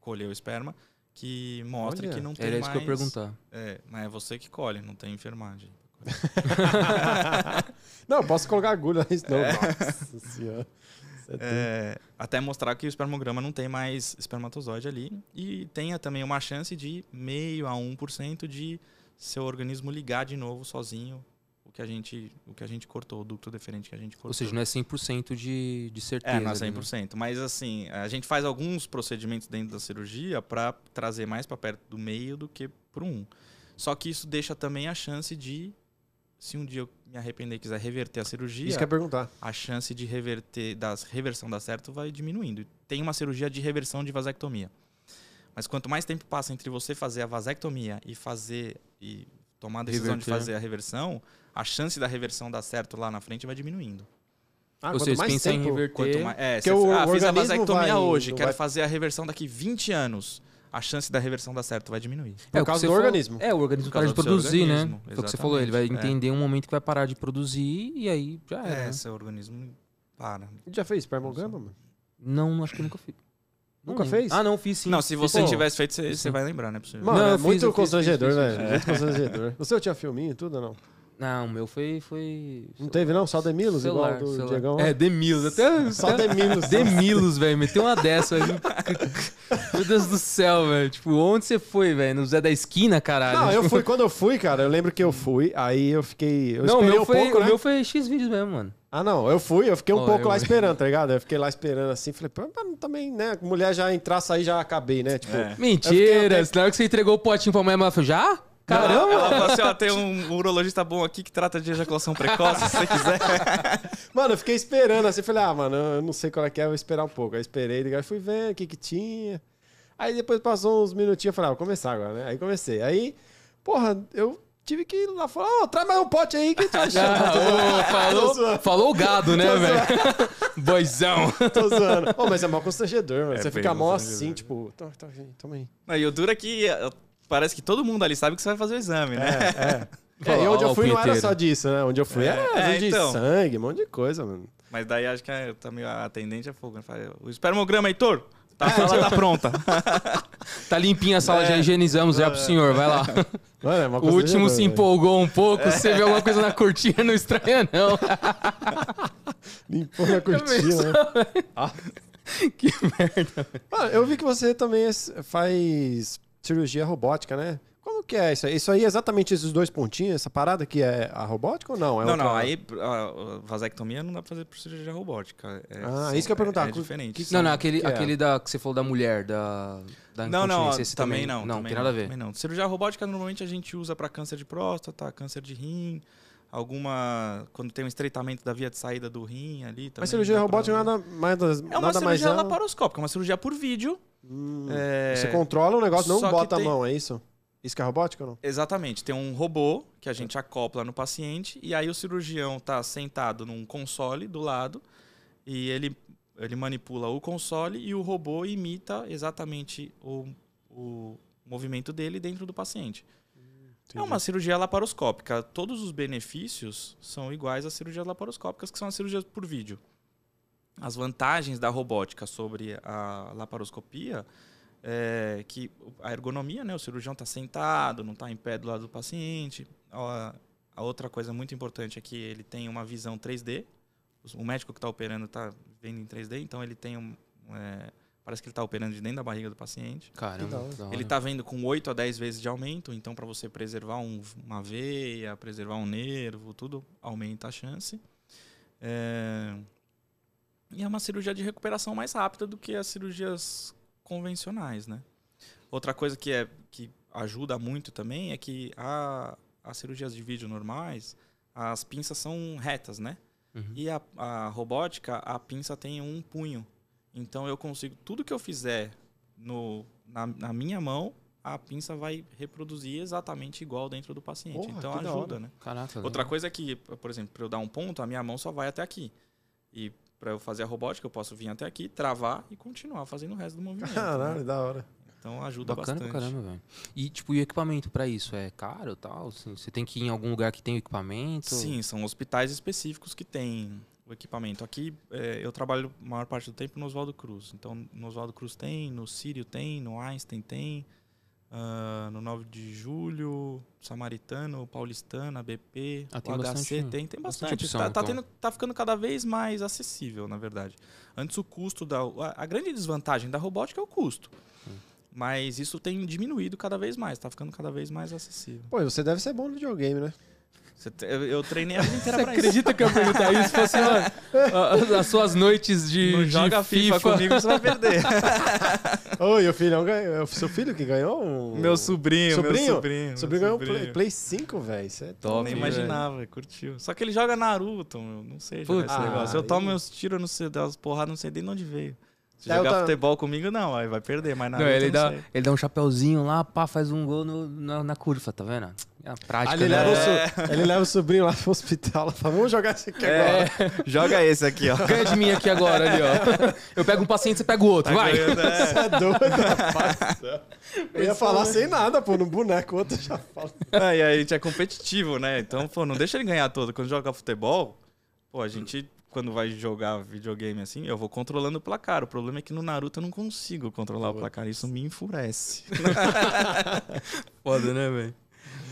colher o esperma, que mostre Olha, que não tem Era isso mais... que eu perguntar. É, mas é você que colhe, não tem enfermagem. não, posso colocar agulha nisso, não. Nossa senhora. Tem- É, até mostrar que o espermograma não tem mais espermatozoide ali. E tenha também uma chance de meio a 1% de seu organismo ligar de novo sozinho o que a gente, o que a gente cortou, o ducto deferente que a gente cortou. Ou seja, não é 100% de, de certeza. É, não é ali, né? 100%. Mas assim, a gente faz alguns procedimentos dentro da cirurgia para trazer mais para perto do meio do que pro um. Só que isso deixa também a chance de, se um dia eu me arrepender e quiser reverter a cirurgia, Isso que eu ia perguntar. a chance de reverter, da reversão dar certo vai diminuindo. Tem uma cirurgia de reversão de vasectomia. Mas quanto mais tempo passa entre você fazer a vasectomia e fazer e tomar a decisão de Reverter. fazer a reversão, a chance da reversão dar certo lá na frente vai diminuindo. Ah, Ou quanto seja, mais pensa em tempo- reverter. Quanto mais, é, você, o ah, fiz a organismo vasectomia vai- hoje, não quero vai- fazer a reversão daqui 20 anos. A chance da reversão dar certo vai diminuir. Por o causa você do falou- organismo. É, o organismo para de produzir, né? Foi o que você falou, ele vai é. entender um momento que vai parar de produzir e aí já era. É, né? seu organismo para. Já fez espermograma, mano? Não, acho que eu nunca fiz. Não Nunca lembro. fez? Ah, não, fiz sim. Não, se você Pô, tivesse feito, você, você vai lembrar, não é possível. Mano, Não, é muito fiz, constrangedor, fiz, fiz, velho. fiz. Muito constrangedor. O seu tinha filminho e tudo ou não? Não, o meu foi. foi... Não teve, não? Só Demilos, igual Celular, do celular. Diegão? É, Demilos. Até, Só até- Demilos. Demilos, velho. Meteu uma dessa, velho. Meu Deus do céu, velho. Tipo, onde você foi, velho? No Zé da Esquina, caralho. Não, eu fui, quando eu fui, cara, eu lembro que eu fui, aí eu fiquei. Eu Não, o meu, um foi, pouco, o né? meu foi X vídeos mesmo, mano. Ah, não, eu fui, eu fiquei um Ó, pouco eu- lá esperando, tá ligado? Eu fiquei lá esperando assim, falei, pô, mas também, né? Mulher já entrar, sair, já acabei, né? Tipo, É. Mentira. Na hora que você entregou o potinho pra mulher, ela falou, já? Caramba. Ela falou assim: ó, tem um urologista bom aqui que trata de ejaculação precoce, se você quiser. Mano, eu fiquei esperando assim, falei, ah, mano, eu não sei qual é que é, eu vou esperar um pouco. Aí esperei, ligado, fui vendo o que que tinha. Aí depois passou uns minutinhos, eu falei, ah, vou começar agora, né? Aí comecei. Aí, porra, eu tive que ir lá falar, ô, traz mais um pote aí que tu achando. Ah, falou, falou o gado, né, velho? Boizão. Tô zoando. Ô, mas é mal constrangedor, mano. É Você fica mó assim, tipo, tá, tá, toma aí. Não, e o duro é que parece que todo mundo ali sabe que você vai fazer o exame, né? É, é. É, e onde eu fui não era só disso, né? Onde eu fui É, era é, de então. sangue, um monte de coisa, mano. Mas daí acho que é, também a atendente é fogo. Né? Fala, O espermograma, Heitor, tá, a sala tá pronta. Tá limpinha a sala, já higienizamos, já pro senhor, vai lá. Mano, é O último se empolgou um pouco, você vê alguma coisa na cortina, não estranha, não. Limpou na cortina, né? que merda. Mano, eu vi que você também é- faz cirurgia robótica, né? Como que é isso aí? Isso aí é exatamente esses dois pontinhos, essa parada que é a robótica ou não? É não, outra- não, aí a, vasectomia não dá pra fazer por cirurgia robótica. É- Ah, isso que eu ia perguntar. É, é diferente. que- Não, não, aquele, que é? aquele da, que você falou da mulher, da, da Não, não, esse também não. Não, também tem nada a ver. Também não. Cirurgia robótica normalmente a gente usa para câncer de próstata, câncer de rim, alguma. Quando tem um estreitamento da via de saída do rim ali. Também Mas cirurgia dá pra- robótica nada mais, das- É uma nada mais cirurgia é... laparoscópica, uma cirurgia por vídeo. Hum, É, Você controla o negócio, não só bota tem- a mão, é isso? Isso que é robótica ou não? Exatamente. Tem um robô que a gente acopla no paciente e aí o cirurgião tá sentado num console do lado e ele, ele manipula o console e o robô imita exatamente o, o movimento dele dentro do paciente. É uma cirurgia laparoscópica. Todos os benefícios são iguais às cirurgias laparoscópicas, que são as cirurgias por vídeo. As vantagens da robótica sobre a laparoscopia é que a ergonomia, né? O cirurgião está sentado, não está em pé do lado do paciente. A, a outra coisa muito importante é que ele tem uma visão 3D. O médico que está operando está vendo em 3D, então ele tem um. é, parece que ele está operando de dentro da barriga do paciente. Caramba. Ele está vendo com 8 a 10 vezes de aumento, então para você preservar um- uma veia, preservar um nervo, tudo aumenta a chance. É, E é uma cirurgia de recuperação mais rápida do que as cirurgias convencionais, né? Outra coisa que, é, que ajuda muito também é que a, as cirurgias de vídeo normais, as pinças são retas, né? Uhum. E a, a robótica, a pinça tem um punho. Então eu consigo, tudo que eu fizer no, na, na minha mão, a pinça vai reproduzir exatamente igual dentro do paciente. Porra, então ajuda, né? Caraca. Outra coisa é que, por exemplo, para eu dar um ponto, a minha mão só vai até aqui. E para eu fazer a robótica, eu posso vir até aqui, travar e continuar fazendo o resto do movimento. Caralho, né? da hora. Então ajuda Bacana bastante. pra caramba, velho. E, tipo, e o equipamento pra isso? É caro e tal? Você tem que ir em algum lugar que tem o equipamento? Sim, são hospitais específicos que têm o equipamento. Aqui é, eu trabalho a maior parte do tempo no Oswaldo Cruz. Então, no Oswaldo Cruz tem, no Sírio tem, no Einstein tem, ah, no 9 de Julho, Samaritano, Paulistana, BP, Ah, tem o HC bastante- tem, tem bastante bastante. opção, tá, tá então. tendo- tá ficando cada vez mais acessível, na verdade. Antes o custo da. A, a grande desvantagem da robótica é o custo. Hum. Mas isso tem diminuído cada vez mais, tá ficando cada vez mais acessível. Pô, e você deve ser bom no videogame, né? Eu, treinei a vida inteira Você pra isso. acredita que eu ia perguntar isso? Fosse uma, as suas noites de, Não de joga FIFA, comigo, você vai perder. Oi, o filhão ganhou. É o seu filho que ganhou um. meu sobrinho, Sobrinho? meu sobrinho. Sobrinho meu ganhou um Play, Play 5, velho. Isso é Top, Nem imaginava, curtiu. Só que ele joga Naruto, meu. Não sei jogar Putz, esse ah, negócio. Eu tomo meus tiros, eu não sei, das porradas, não sei nem de onde veio. Se É, eu jogar ta- futebol comigo, não, aí vai perder, mas Não, Naruto ele, eu dá, não sei. ele dá um chapéuzinho lá, pá, faz um gol no- na, na curva, tá vendo? É a prática, ele, né? leva o so- ele leva o sobrinho lá pro hospital. Fala, vamos jogar esse aqui É, agora. joga esse aqui, ó. Ganha de mim aqui agora, ali, ó. Eu pego um paciente, você pega o outro, Tá vai. ganhando, é. Você é doido, rapaz. Eu ia falar sem nada, pô, no boneco. O outro já fala. É, e aí a gente é competitivo, né? Então, pô, não deixa ele ganhar todo. Quando joga futebol, pô, a gente, quando vai jogar videogame assim, eu vou controlando o placar. O problema é que no Naruto eu não consigo controlar o placar. Isso me enfurece. Foda, né, velho?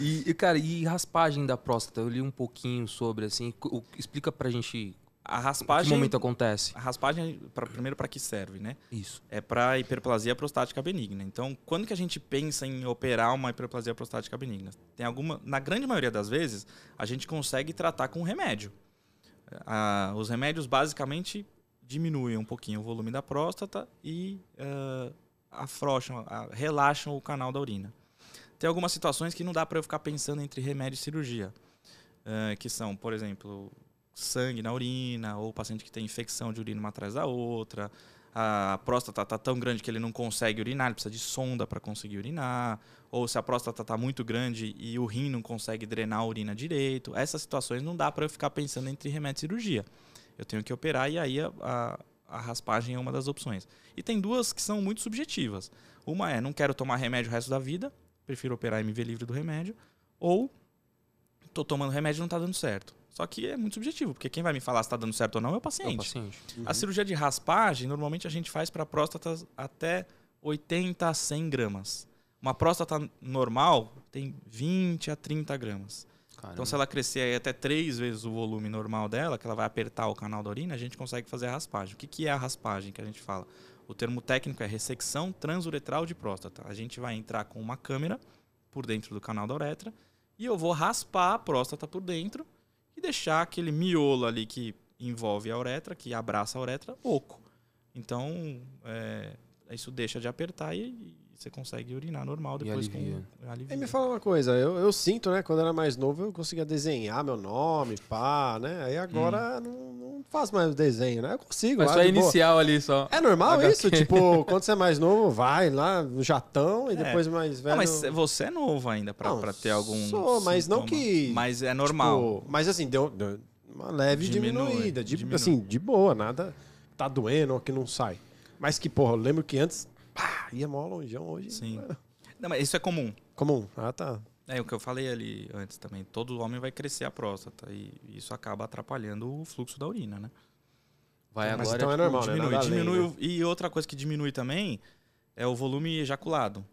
E, cara, e raspagem da próstata? Eu li um pouquinho sobre, assim. o- explica pra gente A em que raspagem. momento acontece. A raspagem, pra, primeiro, para que serve, né? Isso. É para hiperplasia prostática benigna. Então, quando que a gente pensa em operar uma hiperplasia prostática benigna? Tem alguma, na grande maioria das vezes, a gente consegue tratar com remédio. Ah, os remédios basicamente diminuem um pouquinho o volume da próstata e ah, afrouxam, ah, relaxam o canal da urina. Tem algumas situações que não dá para eu ficar pensando entre remédio e cirurgia, ah, que são, por exemplo, sangue na urina, ou paciente que tem infecção de urina uma atrás da outra, a próstata está tão grande que ele não consegue urinar, ele precisa de sonda para conseguir urinar, ou se a próstata está muito grande e o rim não consegue drenar a urina direito. Essas situações não dá para eu ficar pensando entre remédio e cirurgia. Eu tenho que operar e aí a, a, a raspagem é uma das opções. E tem duas que são muito subjetivas. Uma é, não quero tomar remédio o resto da vida, prefiro operar e me ver livre do remédio, ou tô tomando remédio e não tá dando certo. Só que é muito subjetivo, porque quem vai me falar se tá dando certo ou não é o É o paciente. paciente. A cirurgia de raspagem, normalmente a gente faz para próstatas até 80 a 100 gramas. Uma próstata normal tem 20 a 30 gramas. Caramba. Então, se ela crescer aí até três vezes o volume normal dela, que ela vai apertar o canal da urina, a gente consegue fazer a raspagem. O que, que é a raspagem que a gente fala? O termo técnico é ressecção transuretral de próstata. A gente vai entrar com uma câmera por dentro do canal da uretra e eu vou raspar a próstata por dentro e deixar aquele miolo ali que envolve a uretra, que abraça a uretra, oco. Então, é, isso deixa de apertar e, você consegue urinar normal E depois alivia. com alivia. E me fala uma coisa, eu, eu sinto, né, quando eu era mais novo, eu conseguia desenhar meu nome, pá, né? Aí agora não, não faço mais o desenho, né? Eu consigo, Mas lá, só boa. inicial ali, só. É normal HQ. isso? Tipo, quando você é mais novo, vai lá no jatão e É. depois mais velho. Não, mas você é novo ainda pra, Não, pra ter algum. sou, mas não sintoma. que- Mas é normal. Tipo, mas assim, deu, deu uma leve Diminui, diminuída. De, diminui. Assim, de boa, nada tá doendo ou que não sai. Mas que, porra, eu lembro que antes pá, ia mó longeão hoje. Sim. é Não, mas isso é comum. Comum. Ah, tá. É o que eu falei ali antes também. Todo homem vai crescer a próstata e isso acaba atrapalhando o fluxo da urina, né? Vai Mas agora. então é tipo, normal, né? diminui, diminui. né? o- E outra coisa que diminui também é o volume ejaculado.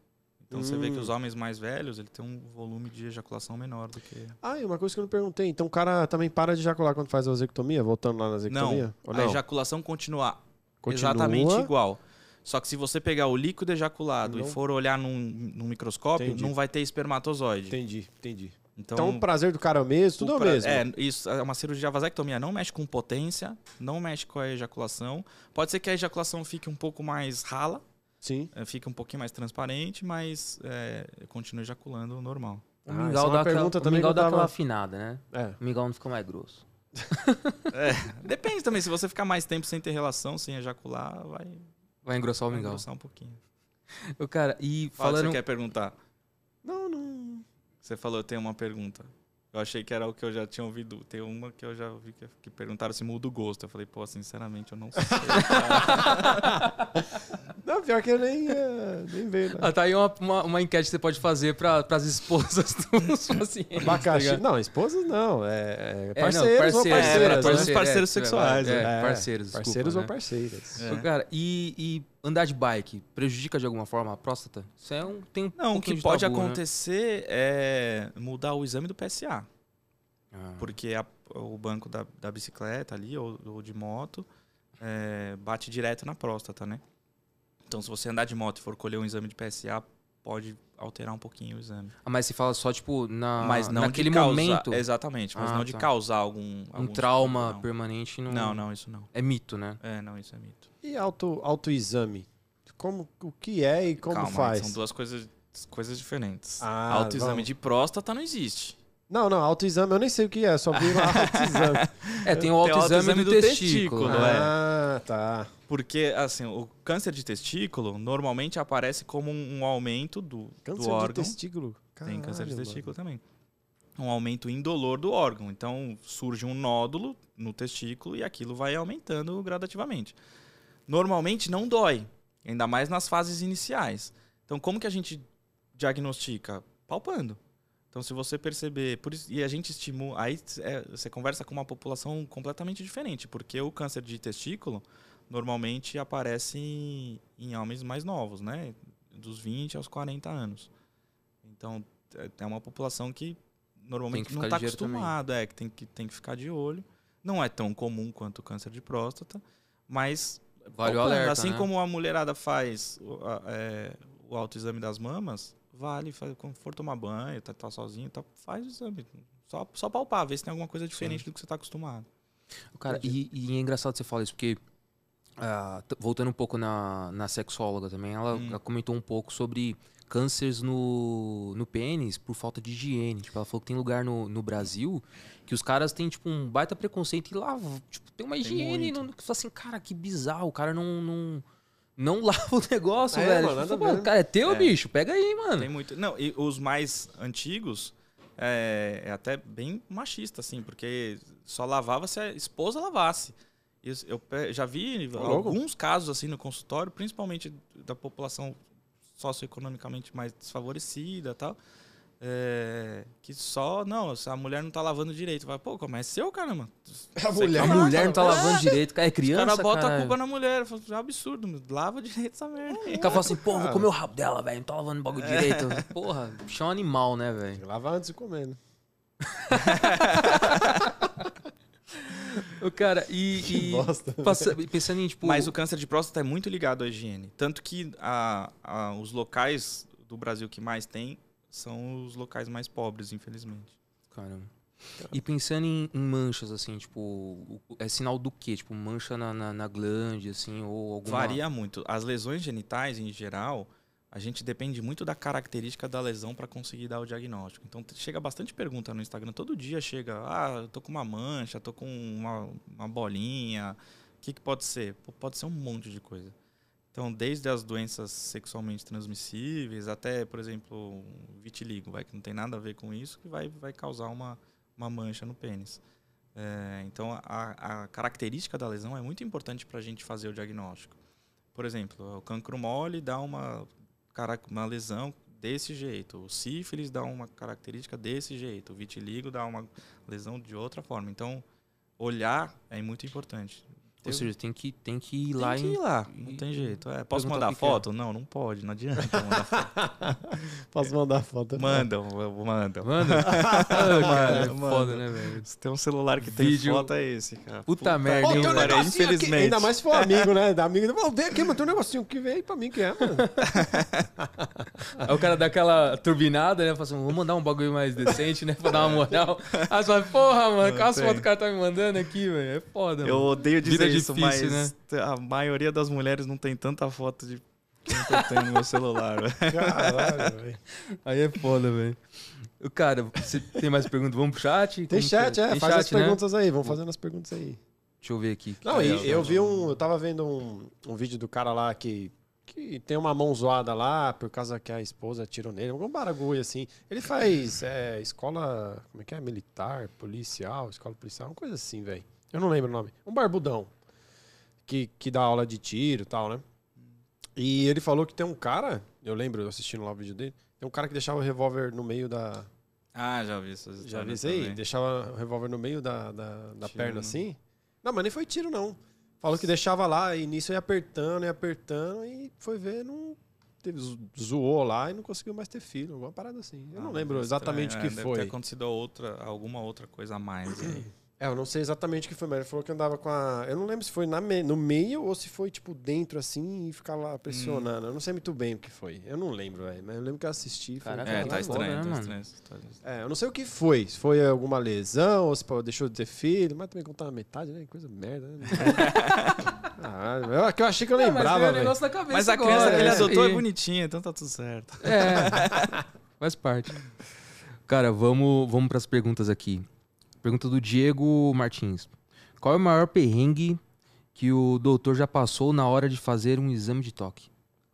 Então você vê que Hum. os homens mais velhos, ele tem um volume de ejaculação menor do que. Ah, e uma coisa que eu não perguntei. Então o cara também para de ejacular quando faz a vasectomia? Voltando lá na vasectomia? Não, Ou a não? ejaculação continua Continua? exatamente igual. Só que se você pegar o líquido ejaculado Não. e for olhar num, num microscópio, Entendi. não vai ter espermatozoide. Entendi, entendi. Então, Então, o prazer do cara é o mesmo, tudo é o o pra- mesmo. É, isso é uma cirurgia vasectomia. Não mexe com potência, não mexe com a ejaculação. Pode ser que a ejaculação fique um pouco mais rala, Sim. eh, fique um pouquinho mais transparente, mas é, continua ejaculando normal. O Ah, mingau essa é uma dá, aquela, pergunta o também mingau dá aquela afinada, né? É. O mingau não fica mais grosso. Depende também, se você ficar mais tempo sem ter relação, sem ejacular, vai, Vai engrossar o vai mingau. engrossar um pouquinho. Ô, cara, e Fala o que falando. você quer perguntar. Não, não. Você falou, tem uma pergunta. Eu achei que era o que eu já tinha ouvido. Tem uma que eu já ouvi que, que perguntaram se muda o gosto. Eu falei, pô, sinceramente, eu não sei. Não, pior que eu nem, eh, nem veio. Né? Ah, tá aí uma, uma, uma enquete que você pode fazer para as esposas dos pacientes. tá Abacaxi. ligado? não, esposas não. É, é É, parceiros não, ou parceiros, parceiras. é, pra né? todos os parceiros sexuais, É, É, parceiros, Parceiros desculpa, ou né? parceiras. É. Ô, Cara, e, e andar de bike prejudica de alguma forma a próstata? Isso é um, tem um Não, o que de pode tabu, né? acontecer é mudar o exame do PSA. Ah, Porque a- o banco da, da bicicleta ali, ou, ou de moto, é, bate direto na próstata, né? Então, se você andar de moto e for colher um exame de PSA, pode alterar um pouquinho o exame. Ah, mas você fala só, tipo, na, mas não naquele de causar, momento. Exatamente, mas Ah, não de tá. causar algum. Um trauma não. permanente não. Não, não, isso não. É mito, né? É, não, isso é mito. E auto, autoexame? Como, o que é e como Calma, faz? são duas coisas, coisas diferentes. Ah, Autoexame vamos. de próstata não existe. Não, não, autoexame eu nem sei o que é, só vi lá autoexame. É, tem o Tem o autoexame autoexame do, do testículo. testículo, né? é. Ah, tá. Porque, assim, o câncer de testículo normalmente aparece como um, um aumento do, Câncer do órgão. de testículo. Tem câncer de Caralho, testículo também. Um aumento indolor do órgão. Então, surge um nódulo no testículo e aquilo vai aumentando gradativamente. Normalmente não dói, ainda mais nas fases iniciais. Então, como que a gente diagnostica? Palpando. Então, se você perceber, por isso, e a gente estimula, aí é, você conversa com uma população completamente diferente, porque o câncer de testículo normalmente aparece em, em homens mais novos, né? Dos 20 aos 40 anos. Então, é- é uma população que normalmente que não está acostumada, é que tem, que tem que ficar de olho. Não é tão comum quanto o câncer de próstata, mas Vale o Opa, alerta. Assim né? como a mulherada faz o, a- é, o autoexame das mamas, vale, faz, quando for tomar banho, tá, tá sozinho, tá, faz o exame. Só, só palpar, ver se tem alguma coisa diferente do que você tá acostumado. Cara, e, e é engraçado você falar isso, porque t- voltando um pouco na, na sexóloga também, ela, Hum. ela comentou um pouco sobre cânceres no, no pênis por falta de higiene. Tipo, ela falou que tem lugar no, no Brasil que os caras têm, tipo, um baita preconceito e lá, tipo, tem uma Tem higiene. muito. Não, que fala assim, cara, que bizarro, o cara não... não não lava o negócio, É, velho. mano, Tipo, mano, cara, é teu, É. bicho. Pega aí, mano. Tem muito. Não, e os mais antigos é, é até bem machista, assim, porque só lavava se a esposa lavasse. Eu pe- já vi louco. alguns casos assim no consultório, principalmente da população socioeconomicamente mais desfavorecida e tal. É, que só, não, se a mulher não tá lavando direito. Vai, pô, mas é seu, caramba. A mulher, A mulher não tá é. lavando direito. Cara, é criança, caras botam a caralho. culpa na mulher. Eu falo, É um absurdo, meu. lava direito essa merda. O cara fala assim, porra, vou Cara. comer o rabo dela, velho. Não tá lavando o bagulho direito. Porra, bicho é um animal, né, velho? Lava antes de comer, né? O cara, e. Que e bosta. passa- pensando em, tipo. Mas o câncer de próstata é muito ligado à higiene. Tanto que a- a- os locais do Brasil que mais tem são os locais mais pobres, infelizmente. Caramba. E pensando em, em manchas, assim, tipo, é sinal do quê? Tipo, mancha na, na, na glande, assim, ou alguma... Varia muito. As lesões genitais, em geral, a gente depende muito da característica da lesão para conseguir dar o diagnóstico. Então chega bastante pergunta no Instagram. Todo dia chega, ah, eu tô com uma mancha, tô com uma, uma bolinha. O que, que pode ser? Pô, pode ser um monte de coisa. Então, desde as doenças sexualmente transmissíveis até, por exemplo, vitiligo, vai, que não tem nada a ver com isso, que vai, vai causar uma, uma mancha no pênis. É, então, a, a característica da lesão é muito importante para a gente fazer o diagnóstico. Por exemplo, o cancro mole dá uma, uma lesão desse jeito, o sífilis dá uma característica desse jeito, o vitiligo dá uma lesão de outra forma. Então, olhar é muito importante. Ou seja, tem que, tem que ir Tem lá que em... ir lá, não e- tem jeito. É, posso mandar que que é. foto? Não, não pode, não adianta mandar foto. Posso mandar foto? Manda, manda. Manda. Ah, cara, é Manda, foda, né, velho? Se tem um celular que Vídeo- tem foto, é esse, cara. Puta merda, Pô, hein, tem um cara, negocinho aqui. infelizmente. Ainda mais se for amigo, né? Da amiga. Pô, vem aqui, mano. Tem um negocinho que vem aí pra mim que é, mano. Aí o cara dá aquela turbinada, né? Fala assim, vou mandar um bagulho mais decente, né? Pra dar uma moral. Aí você fala, porra, mano, qual as tem. fotos que o cara tá me mandando aqui, velho? É foda, Eu mano. odeio dizer isso, difícil, mas a maioria das mulheres não tem tanta foto de quanto eu tenho no meu celular. velho. Caralho, velho. Aí é foda, velho. O Cara, você tem mais perguntas? Vamos pro chat? Tem Como que chat, é. Tem Faz as chat, né? perguntas aí. Vamos fazendo as perguntas aí. Deixa eu ver aqui. Não, e eu tá vi um. Eu tava vendo um, um vídeo do cara lá que, que tem uma mão zoada lá por causa que a esposa atirou nele. Algum baragulho assim. Ele faz é, escola. Como é que é? Militar, policial, escola policial, uma coisa assim, velho. Eu não lembro o nome. Um barbudão. Que, que dá aula de tiro e tal, né? E ele falou que tem um cara. Eu lembro, assistindo lá o vídeo dele. Tem um cara que deixava o revólver no meio da. Ah, já vi essas Já vi isso aí? também. Deixava o revólver no meio da, da, da perna assim? Não, mas nem foi tiro, não. Falou que deixava lá e nisso ia apertando, ia apertando e foi ver, não. Teve, zo- zoou lá e não conseguiu mais ter filho. Alguma parada assim. Eu Ah, não lembro é exatamente o estranho, que é, Deve foi. ter acontecido outra, alguma outra coisa a mais aí. É, eu não sei exatamente o que foi, mas ele falou que andava com a. Eu não lembro se foi na me- no meio ou se foi, tipo, dentro assim e ficar lá pressionando. Eu não sei muito bem o que foi. Eu não lembro, velho. Mas eu lembro que eu assisti. falei, É, "Caralho, tá foda, estranho, né, tá mano? estranho história. É, eu não sei o que foi. Se foi alguma lesão ou se pô, deixou de ter filho, mas também contar metade, né? Coisa merda, né? ah, eu, que eu achei que eu lembrava, velho. cabeça Mas a agora, criança que ele é. adotou é bonitinha, então tá tudo certo. É, faz parte. Cara, vamos, vamos para as perguntas aqui. Pergunta do Diego Martins. Qual é o maior perrengue que o doutor já passou na hora de fazer um exame de toque?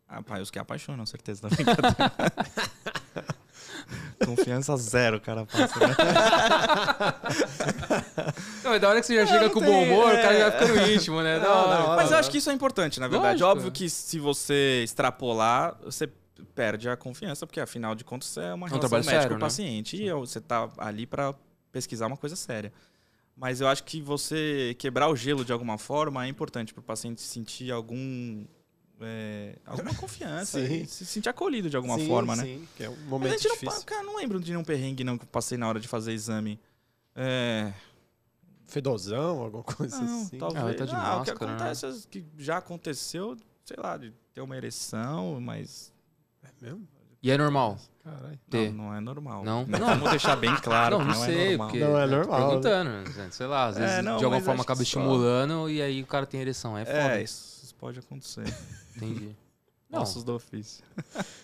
Ah, pai, os que apaixonam, certeza. Não brincadeira. Confiança zero, o cara passa. Né? Não, é da hora que você já chega não com tem, bom humor, o cara é. já vai ficando íntimo, né? Não, hora. Mas eu acho que isso é importante, na verdade. Lógico. Óbvio que se você extrapolar, você perde a confiança, porque afinal de contas é uma um relação médico-paciente e você tá ali pra pesquisar uma coisa séria. Mas eu acho que você quebrar o gelo de alguma forma é importante para o paciente sentir algum é, alguma confiança Sim. se sentir acolhido de alguma Sim, forma, né? Sim, que é um Mas a momento gente não, difícil. pa- cara, não lembro de nenhum perrengue não que eu passei na hora de fazer exame. É, Fedozão, alguma coisa não, assim. talvez. Ah, tá de Ah, o que né? acontece é que já aconteceu, sei lá, de ter uma ereção, mas É mesmo? E é normal? Caralho. Não, não é normal. Não? Não, Não. Vamos deixar bem claro não, que não, não, sei, é normal. porque Não é tô normal, né? perguntando, né? sei lá, às É, vezes não, de alguma forma acaba só- estimulando e aí o cara tem ereção, é foda. É, isso, isso pode acontecer. Entendi. Não, Nossos do ofício.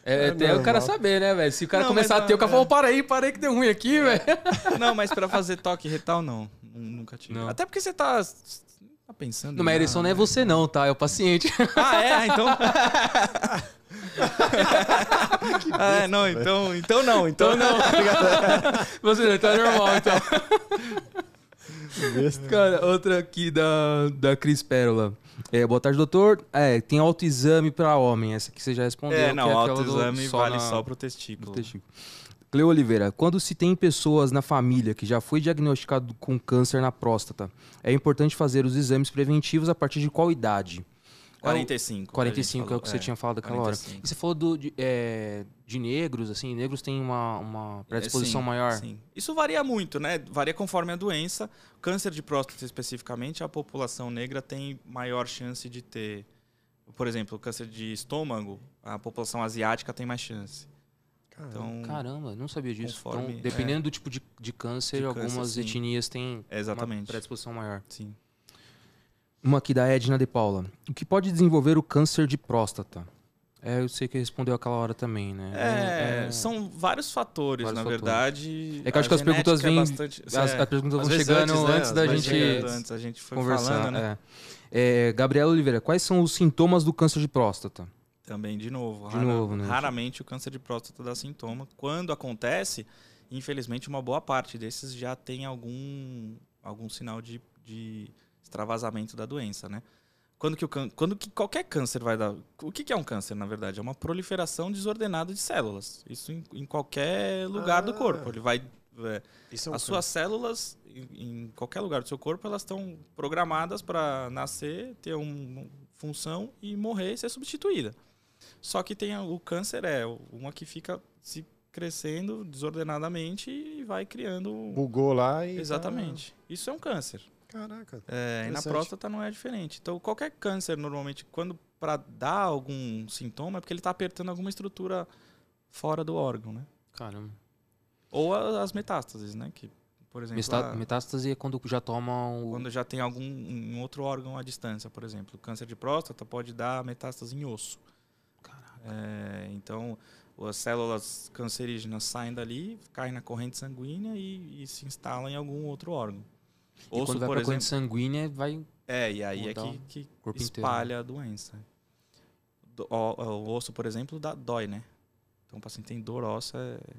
é, É até o cara normal. saber, né, velho? Se o cara Não, começar a ter, o cara é- fala, para aí, para aí que deu ruim aqui, velho. Não, mas pra fazer toque retal, não. Nun- Nunca tive. Não. Até porque você tá, tá pensando. Não, mas a ereção não é né? você não, tá? É o paciente. Ah, é? Ah, então. ah, é, não, então, então não, então não. Você não, então é normal, então. Besta. Cara, outra aqui da, da Cris Pérola. É, boa tarde, doutor. É, tem autoexame pra homem. Essa aqui você já respondeu. É, que não, é autoexame vale na- só pro testículo. testículo. Cleo Oliveira, quando se tem pessoas na família que já foi diagnosticado com câncer na próstata, é importante fazer os exames preventivos a partir de qual idade? 45. 45 é o que você falou, tinha falado aquela hora. 45. E você falou do, de, é, de negros, assim, negros têm uma, uma predisposição É, sim, maior. Sim. Isso varia muito, né? Varia conforme a doença. Câncer de próstata, especificamente, a população negra tem maior chance de ter. Por exemplo, câncer de estômago, a população asiática tem mais chance. Então, Caramba, não sabia disso. Conforme- então, dependendo do tipo de, de câncer, De câncer, algumas sim. etnias têm uma exatamente. predisposição maior. Sim. Uma aqui da Edna de Paula. O que pode desenvolver o câncer de próstata? É, eu sei que respondeu aquela hora também, né? É, É- são vários fatores, Vários na fatores. verdade. É que eu acho que as perguntas é vêm- bastante- As, é, as perguntas às vão chegando antes, né? antes da gente chegando antes, a gente foi conversar. falando, né? é. É, Gabriela Oliveira, quais são os sintomas do câncer de próstata? Também, de novo. De rara- novo, né? Raramente o câncer de próstata dá sintoma. Quando acontece, infelizmente, uma boa parte desses já tem algum, algum sinal de, de extravasamento da doença, né? Quando que, o cân- quando que qualquer câncer vai dar... O que, que é um câncer, na verdade? É uma proliferação desordenada de células. Isso em, em qualquer lugar do Ah. corpo. Ele vai... é, Isso é um as suas células, em, em qualquer lugar do seu corpo, elas estão programadas para nascer, ter uma função e morrer e ser substituída. Só que tem a- o câncer é uma que fica se crescendo desordenadamente e vai criando. Bugou lá e. tá- Exatamente. Isso é um câncer. Caraca. É, e na próstata não é diferente. Então, qualquer câncer, normalmente, quando para dar algum sintoma, é porque ele está apertando alguma estrutura fora do órgão, né? Caramba. Ou a- as metástases, né? Que, por exemplo, Mesta- a- Metástase é quando já toma o. Quando já tem algum um outro órgão à distância, por exemplo. O câncer de próstata pode dar metástase em osso. É, então, as células cancerígenas saem dali, caem na corrente sanguínea e, e se instalam em algum outro órgão. E quando Osso, vai por exemplo. corrente sanguínea, vai. É, e aí é que, o que corpo inteiro, espalha a doença. Do- ó, o osso, por exemplo, dá, dói, né? Então, o paciente tem dor óssea é-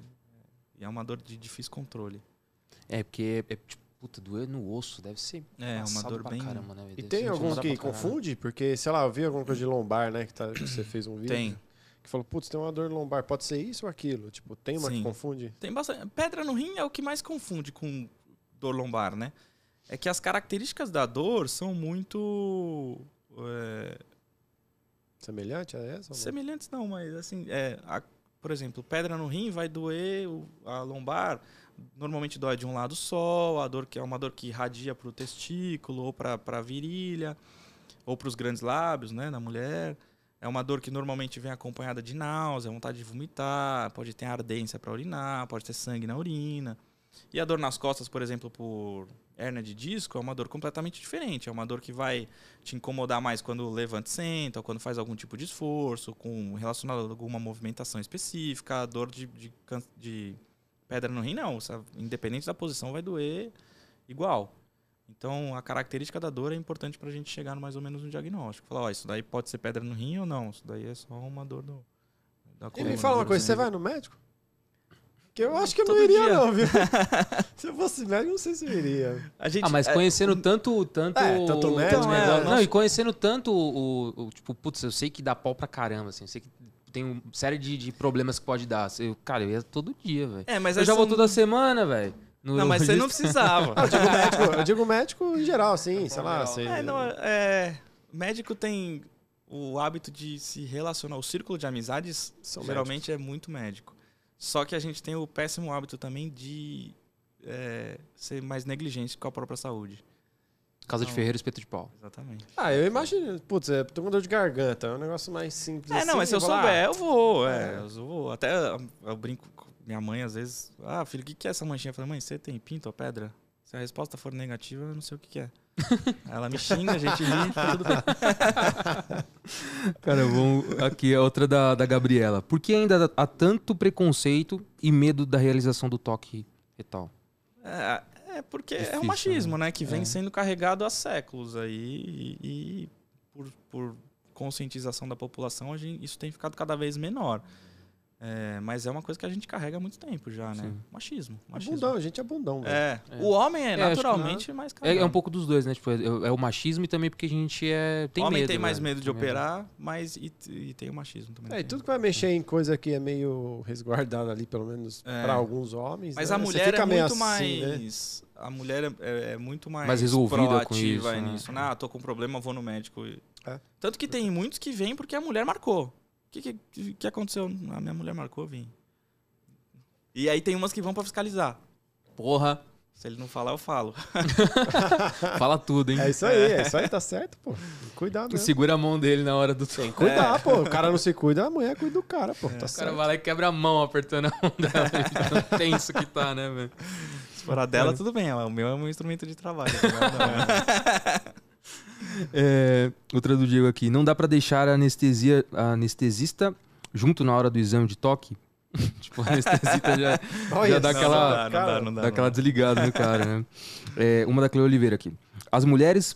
e é uma dor de difícil controle. É, porque é, é tipo, puta, doer no osso, deve ser. É, uma dor pra bem. Caramba, né? E tem alguns que confunde? Porque, sei lá, eu vi alguma coisa de lombar, né? Que, tá, que você fez um vídeo. Tem. Que falou, putz, tem uma dor lombar. Pode ser isso ou aquilo? Tipo, tem uma que Sim. confunde? Tem bastante. Pedra no rim é o que mais confunde com dor lombar, né? É que as características da dor são muito é, Semelhante a essa? semelhantes, não, mas assim, é, a- por exemplo, pedra no rim vai doer a lombar normalmente dói de um lado só, a dor que é uma dor que irradia para o testículo ou para a virilha ou para os grandes lábios, né, na mulher. É uma dor que normalmente vem acompanhada de náusea, vontade de vomitar, pode ter ardência para urinar, pode ter sangue na urina. E a dor nas costas, por exemplo, por hérnia de disco, é uma dor completamente diferente. É uma dor que vai te incomodar mais quando levanta e senta, ou quando faz algum tipo de esforço, com relacionado a alguma movimentação específica. A dor de, de, de pedra no rim, não. Independente da posição, vai doer igual. Então, a característica da dor é importante para a gente chegar mais ou menos no diagnóstico. Falar, ó, isso daí pode ser pedra no rim ou não. Isso daí é só uma dor do, da coluna. E me fala uma coisa, você vai no médico? Que eu acho que eu não iria, dia. não, viu? se eu fosse médico, não sei se eu iria. Gente, ah, mas é, conhecendo é, tanto, tanto. É, tanto médico. Então, é, não, e conhecendo tanto o, o, Tipo, putz, eu sei que dá pau pra caramba, assim. Eu sei que tem uma série de, de problemas que pode dar. Eu, cara, eu ia todo dia, velho. É, mas eu já vou toda semana, velho. Não, mas você não precisava. eu, digo médico, eu digo médico em geral, assim, sei lá. Sei. É, não, é, médico tem o hábito de se relacionar. O círculo de amizades São geralmente médicos. é muito médico. Só que a gente tem o péssimo hábito também de é, ser mais negligente com a própria saúde. Casa então, de Ferreiro, espeto de pau. Exatamente. Ah, eu imagino. Putz, é, tô com dor de garganta. É um negócio mais simples. É, assim, não, mas se eu souber, eu vou. É, é. eu vou. Até eu brinco com minha mãe às vezes. Ah, filho, o que, que é essa manchinha? Eu falei, mãe, você tem pinto ou pedra? Se a resposta for negativa, eu não sei o que, que é. Ela me xinga, a gente ri, tá tudo bem. Cara, vamos aqui é outra da, da Gabriela. Por que ainda há tanto preconceito e medo da realização do toque retal? É, é porque Difícil, é o machismo, né? né? Que vem é. sendo carregado há séculos aí e, e por, por conscientização da população, gente, isso tem ficado cada vez menor. É, mas é uma coisa que a gente carrega há muito tempo já, né? Sim. Machismo. É machismo. Bundão, a gente é bundão. É. é. O homem é, é naturalmente mais é, é, um pouco dos dois, né? Tipo, é, é, o machismo e também porque a gente é, tem o homem medo. tem mais né? medo de operar, mas e, e, tem o machismo também. É, e tudo que vai mexer em coisa que é meio resguardada ali, pelo menos para alguns homens. Mas né? a mulher é muito assim, mais. Né? A mulher é, muito mais, mais resolvida com isso, né? nisso. Né? Ah, tô com um problema, vou no médico. Tanto que tem muitos que vêm porque a mulher marcou. O que, que, que aconteceu? A minha mulher marcou, vim. E aí tem umas que vão para fiscalizar. Porra. Se ele não falar, eu falo. Fala tudo, hein? É isso aí, é isso aí, tá certo, pô. Cuidado. Segura a mão dele na hora do Tem que cuidar, é. pô. O cara não se cuida, a mulher cuida do cara, pô. É. Tá o certo. cara vai lá e quebra a mão apertando a mão dela. Tão tenso que tá, né, velho? Se for a dela, tudo bem. O meu é um instrumento de trabalho. É, outra do Diego aqui. Não dá para deixar a anestesia, a anestesista junto na hora do exame de toque? tipo, a anestesista já, Olha, já dá não, aquela, não dá, não dá, não dá, dá aquela desligada no cara, né? É, uma da Cleo Oliveira aqui. As mulheres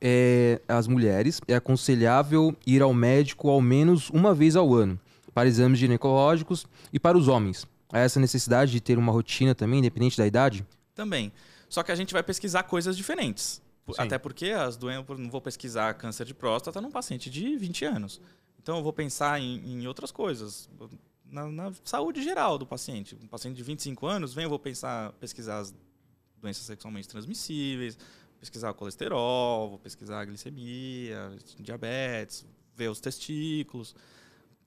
é, as mulheres é aconselhável ir ao médico ao menos uma vez ao ano para exames ginecológicos e para os homens. Há essa necessidade de ter uma rotina também, independente da idade? Também. Só que a gente vai pesquisar coisas diferentes. Sim. Até porque as doenças, não vou pesquisar câncer de próstata num paciente de 20 anos. Então eu vou pensar em, em outras coisas na, na, saúde geral do paciente. Um paciente de 25 anos, vem, eu vou pensar, pesquisar as doenças sexualmente transmissíveis, pesquisar o colesterol, vou pesquisar a glicemia, diabetes, ver os testículos.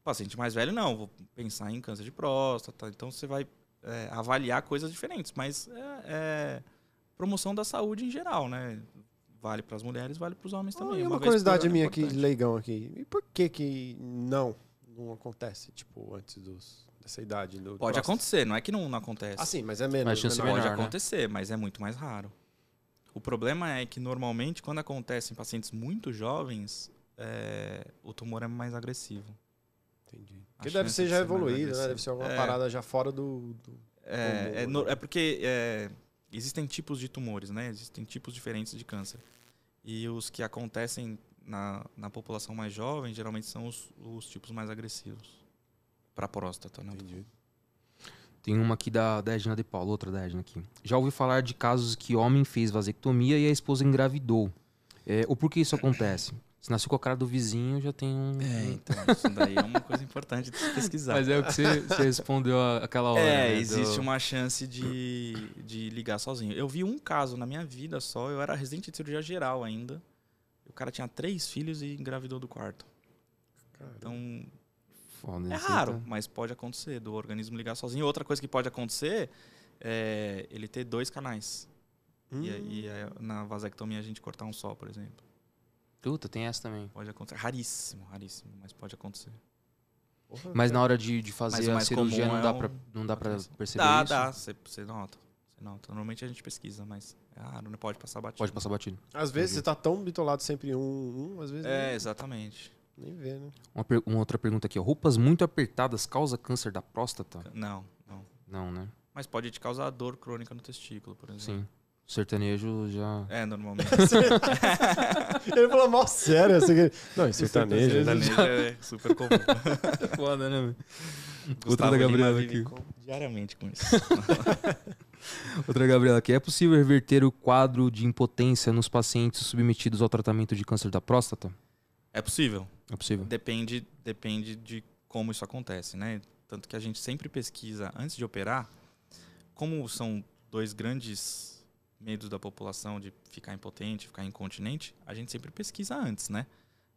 Paciente mais velho, não, vou pensar em câncer de próstata. Então você vai é, avaliar coisas diferentes, mas é, é, promoção da saúde em geral, né? Vale para as mulheres, vale para os homens também. uma, uma curiosidade minha aqui, leigão aqui. E por que que não? não acontece, tipo, antes dos, dessa idade? Do Pode próstata. acontecer, não é que não, não acontece. Ah, sim, mas é menos. Mas chance menor, Pode né? acontecer, mas é muito mais raro. O problema é que normalmente quando acontece em pacientes muito jovens, é, o tumor é mais agressivo. Entendi. Porque deve ser já evoluído, né? Deve ser alguma é, parada já fora do. do é, é, é, porque é, existem tipos de tumores, né? Existem tipos diferentes de câncer. E os que acontecem na, na população mais jovem, geralmente são os, os tipos mais agressivos. Para próstata, né? Entendi. Tem uma aqui da, da Edna de Paulo, outra da Edna aqui. Já ouvi falar de casos que homem fez vasectomia e a esposa engravidou. É, o porquê isso acontece? Se nasceu com a cara do vizinho, já tem um. É, então, isso daí é uma coisa importante de se pesquisar. Mas é o que você, você respondeu aquela hora. É, né, existe do... uma chance de, de ligar sozinho. Eu vi um caso na minha vida só, eu era residente de cirurgia geral ainda. O cara tinha três filhos e engravidou do quarto. Caramba. Então. Foda, é raro, tá... mas pode acontecer do organismo ligar sozinho. Outra coisa que pode acontecer é, ele ter dois canais. Hum. E, aí é, na vasectomia a gente cortar um só, por exemplo. Puta, tem essa também. Pode acontecer. Raríssimo, raríssimo, mas pode acontecer. Porra, Mas cara. na hora de, de fazer a cirurgia não é dá, um- pra, não dá pra perceber Dá, isso? dá. Você você nota. Você nota. Normalmente a gente pesquisa, mas é raro, não pode passar batido. Pode passar batido. Às vezes você tá tão bitolado sempre em um, um, às vezes É, nem, exatamente. nem vê, né? Uma, per- uma outra pergunta aqui. Roupas muito apertadas causa câncer da próstata? Não, não. Não, né? Mas pode te causar dor crônica no testículo, por exemplo. Sim. O sertanejo já. É, normalmente. Ele falou mal sério. Assim, que- não, em sertanejo. Sertanejo é super comum. Foda, né, velho? Outra Gustavo da Gabriela aqui. com- diariamente com isso. Outra Gabriela aqui. É possível reverter o quadro de impotência nos pacientes submetidos ao tratamento de câncer da próstata? É possível. É possível. Depende, depende de como isso acontece, né? Tanto que a gente sempre pesquisa antes de operar, como são dois grandes medos da população de ficar impotente, ficar incontinente, a gente sempre pesquisa antes, né?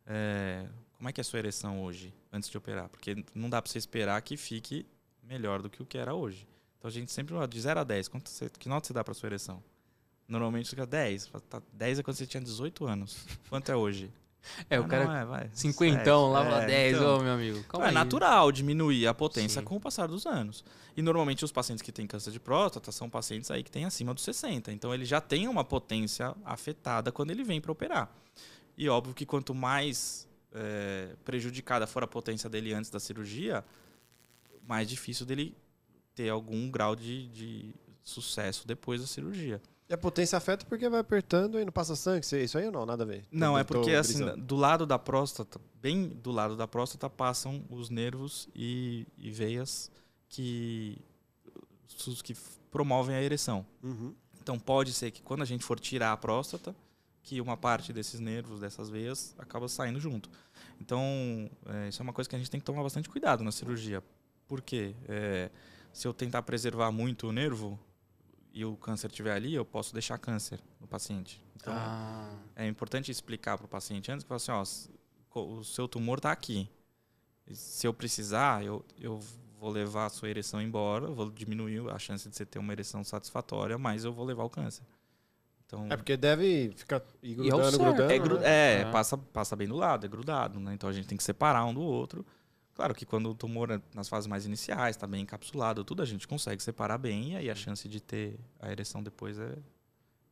É, como é que é a sua ereção hoje, antes de operar? Porque não dá para você esperar que fique melhor do que o que era hoje. Então a gente sempre, de 0 a 10, quanto você, que nota você dá para sua ereção? Normalmente fica 10. Fala, Tá, 10 é quando você tinha 18 anos. Quanto é hoje? É, o Ah, cara. não, é, vai, Cinquentão, lá sete. pra É, 10, então. ô meu amigo. Calma é aí. natural diminuir a potência Sim. com o passar dos anos. E normalmente os pacientes que têm câncer de próstata são pacientes aí que têm acima dos 60. Então ele já tem uma potência afetada quando ele vem para operar. E óbvio que quanto mais é, prejudicada for a potência dele antes da cirurgia, mais difícil dele ter algum grau de, de sucesso depois da cirurgia. E a potência afeta porque vai apertando e não passa sangue. Isso- aí ou não? Nada a ver. Não, é porque assim, do lado da próstata, bem do lado da próstata, passam os nervos e, e veias que, que promovem a ereção. Uhum. Então pode ser que quando a gente for tirar a próstata, que uma parte desses nervos, dessas veias, acaba saindo junto. Então, é, isso é uma coisa que a gente tem que tomar bastante cuidado na cirurgia. Por quê? É, se eu tentar preservar muito o nervo e o câncer estiver ali, eu posso deixar câncer no paciente. Então, Ah, é importante explicar para o paciente antes que assim, ó, o seu tumor está aqui. Se eu precisar, eu, eu vou levar a sua ereção embora, vou diminuir a chance de você ter uma ereção satisfatória, mas eu vou levar o câncer. Então, É porque deve ficar E é o grudando, certo. grudando. é, né? é, É. Passa, passa bem do lado, é grudado, né? Então a gente tem que separar um do outro. Claro que quando o tumor é nas fases mais iniciais, está bem encapsulado, tudo a gente consegue separar bem e aí a chance de ter a ereção depois é,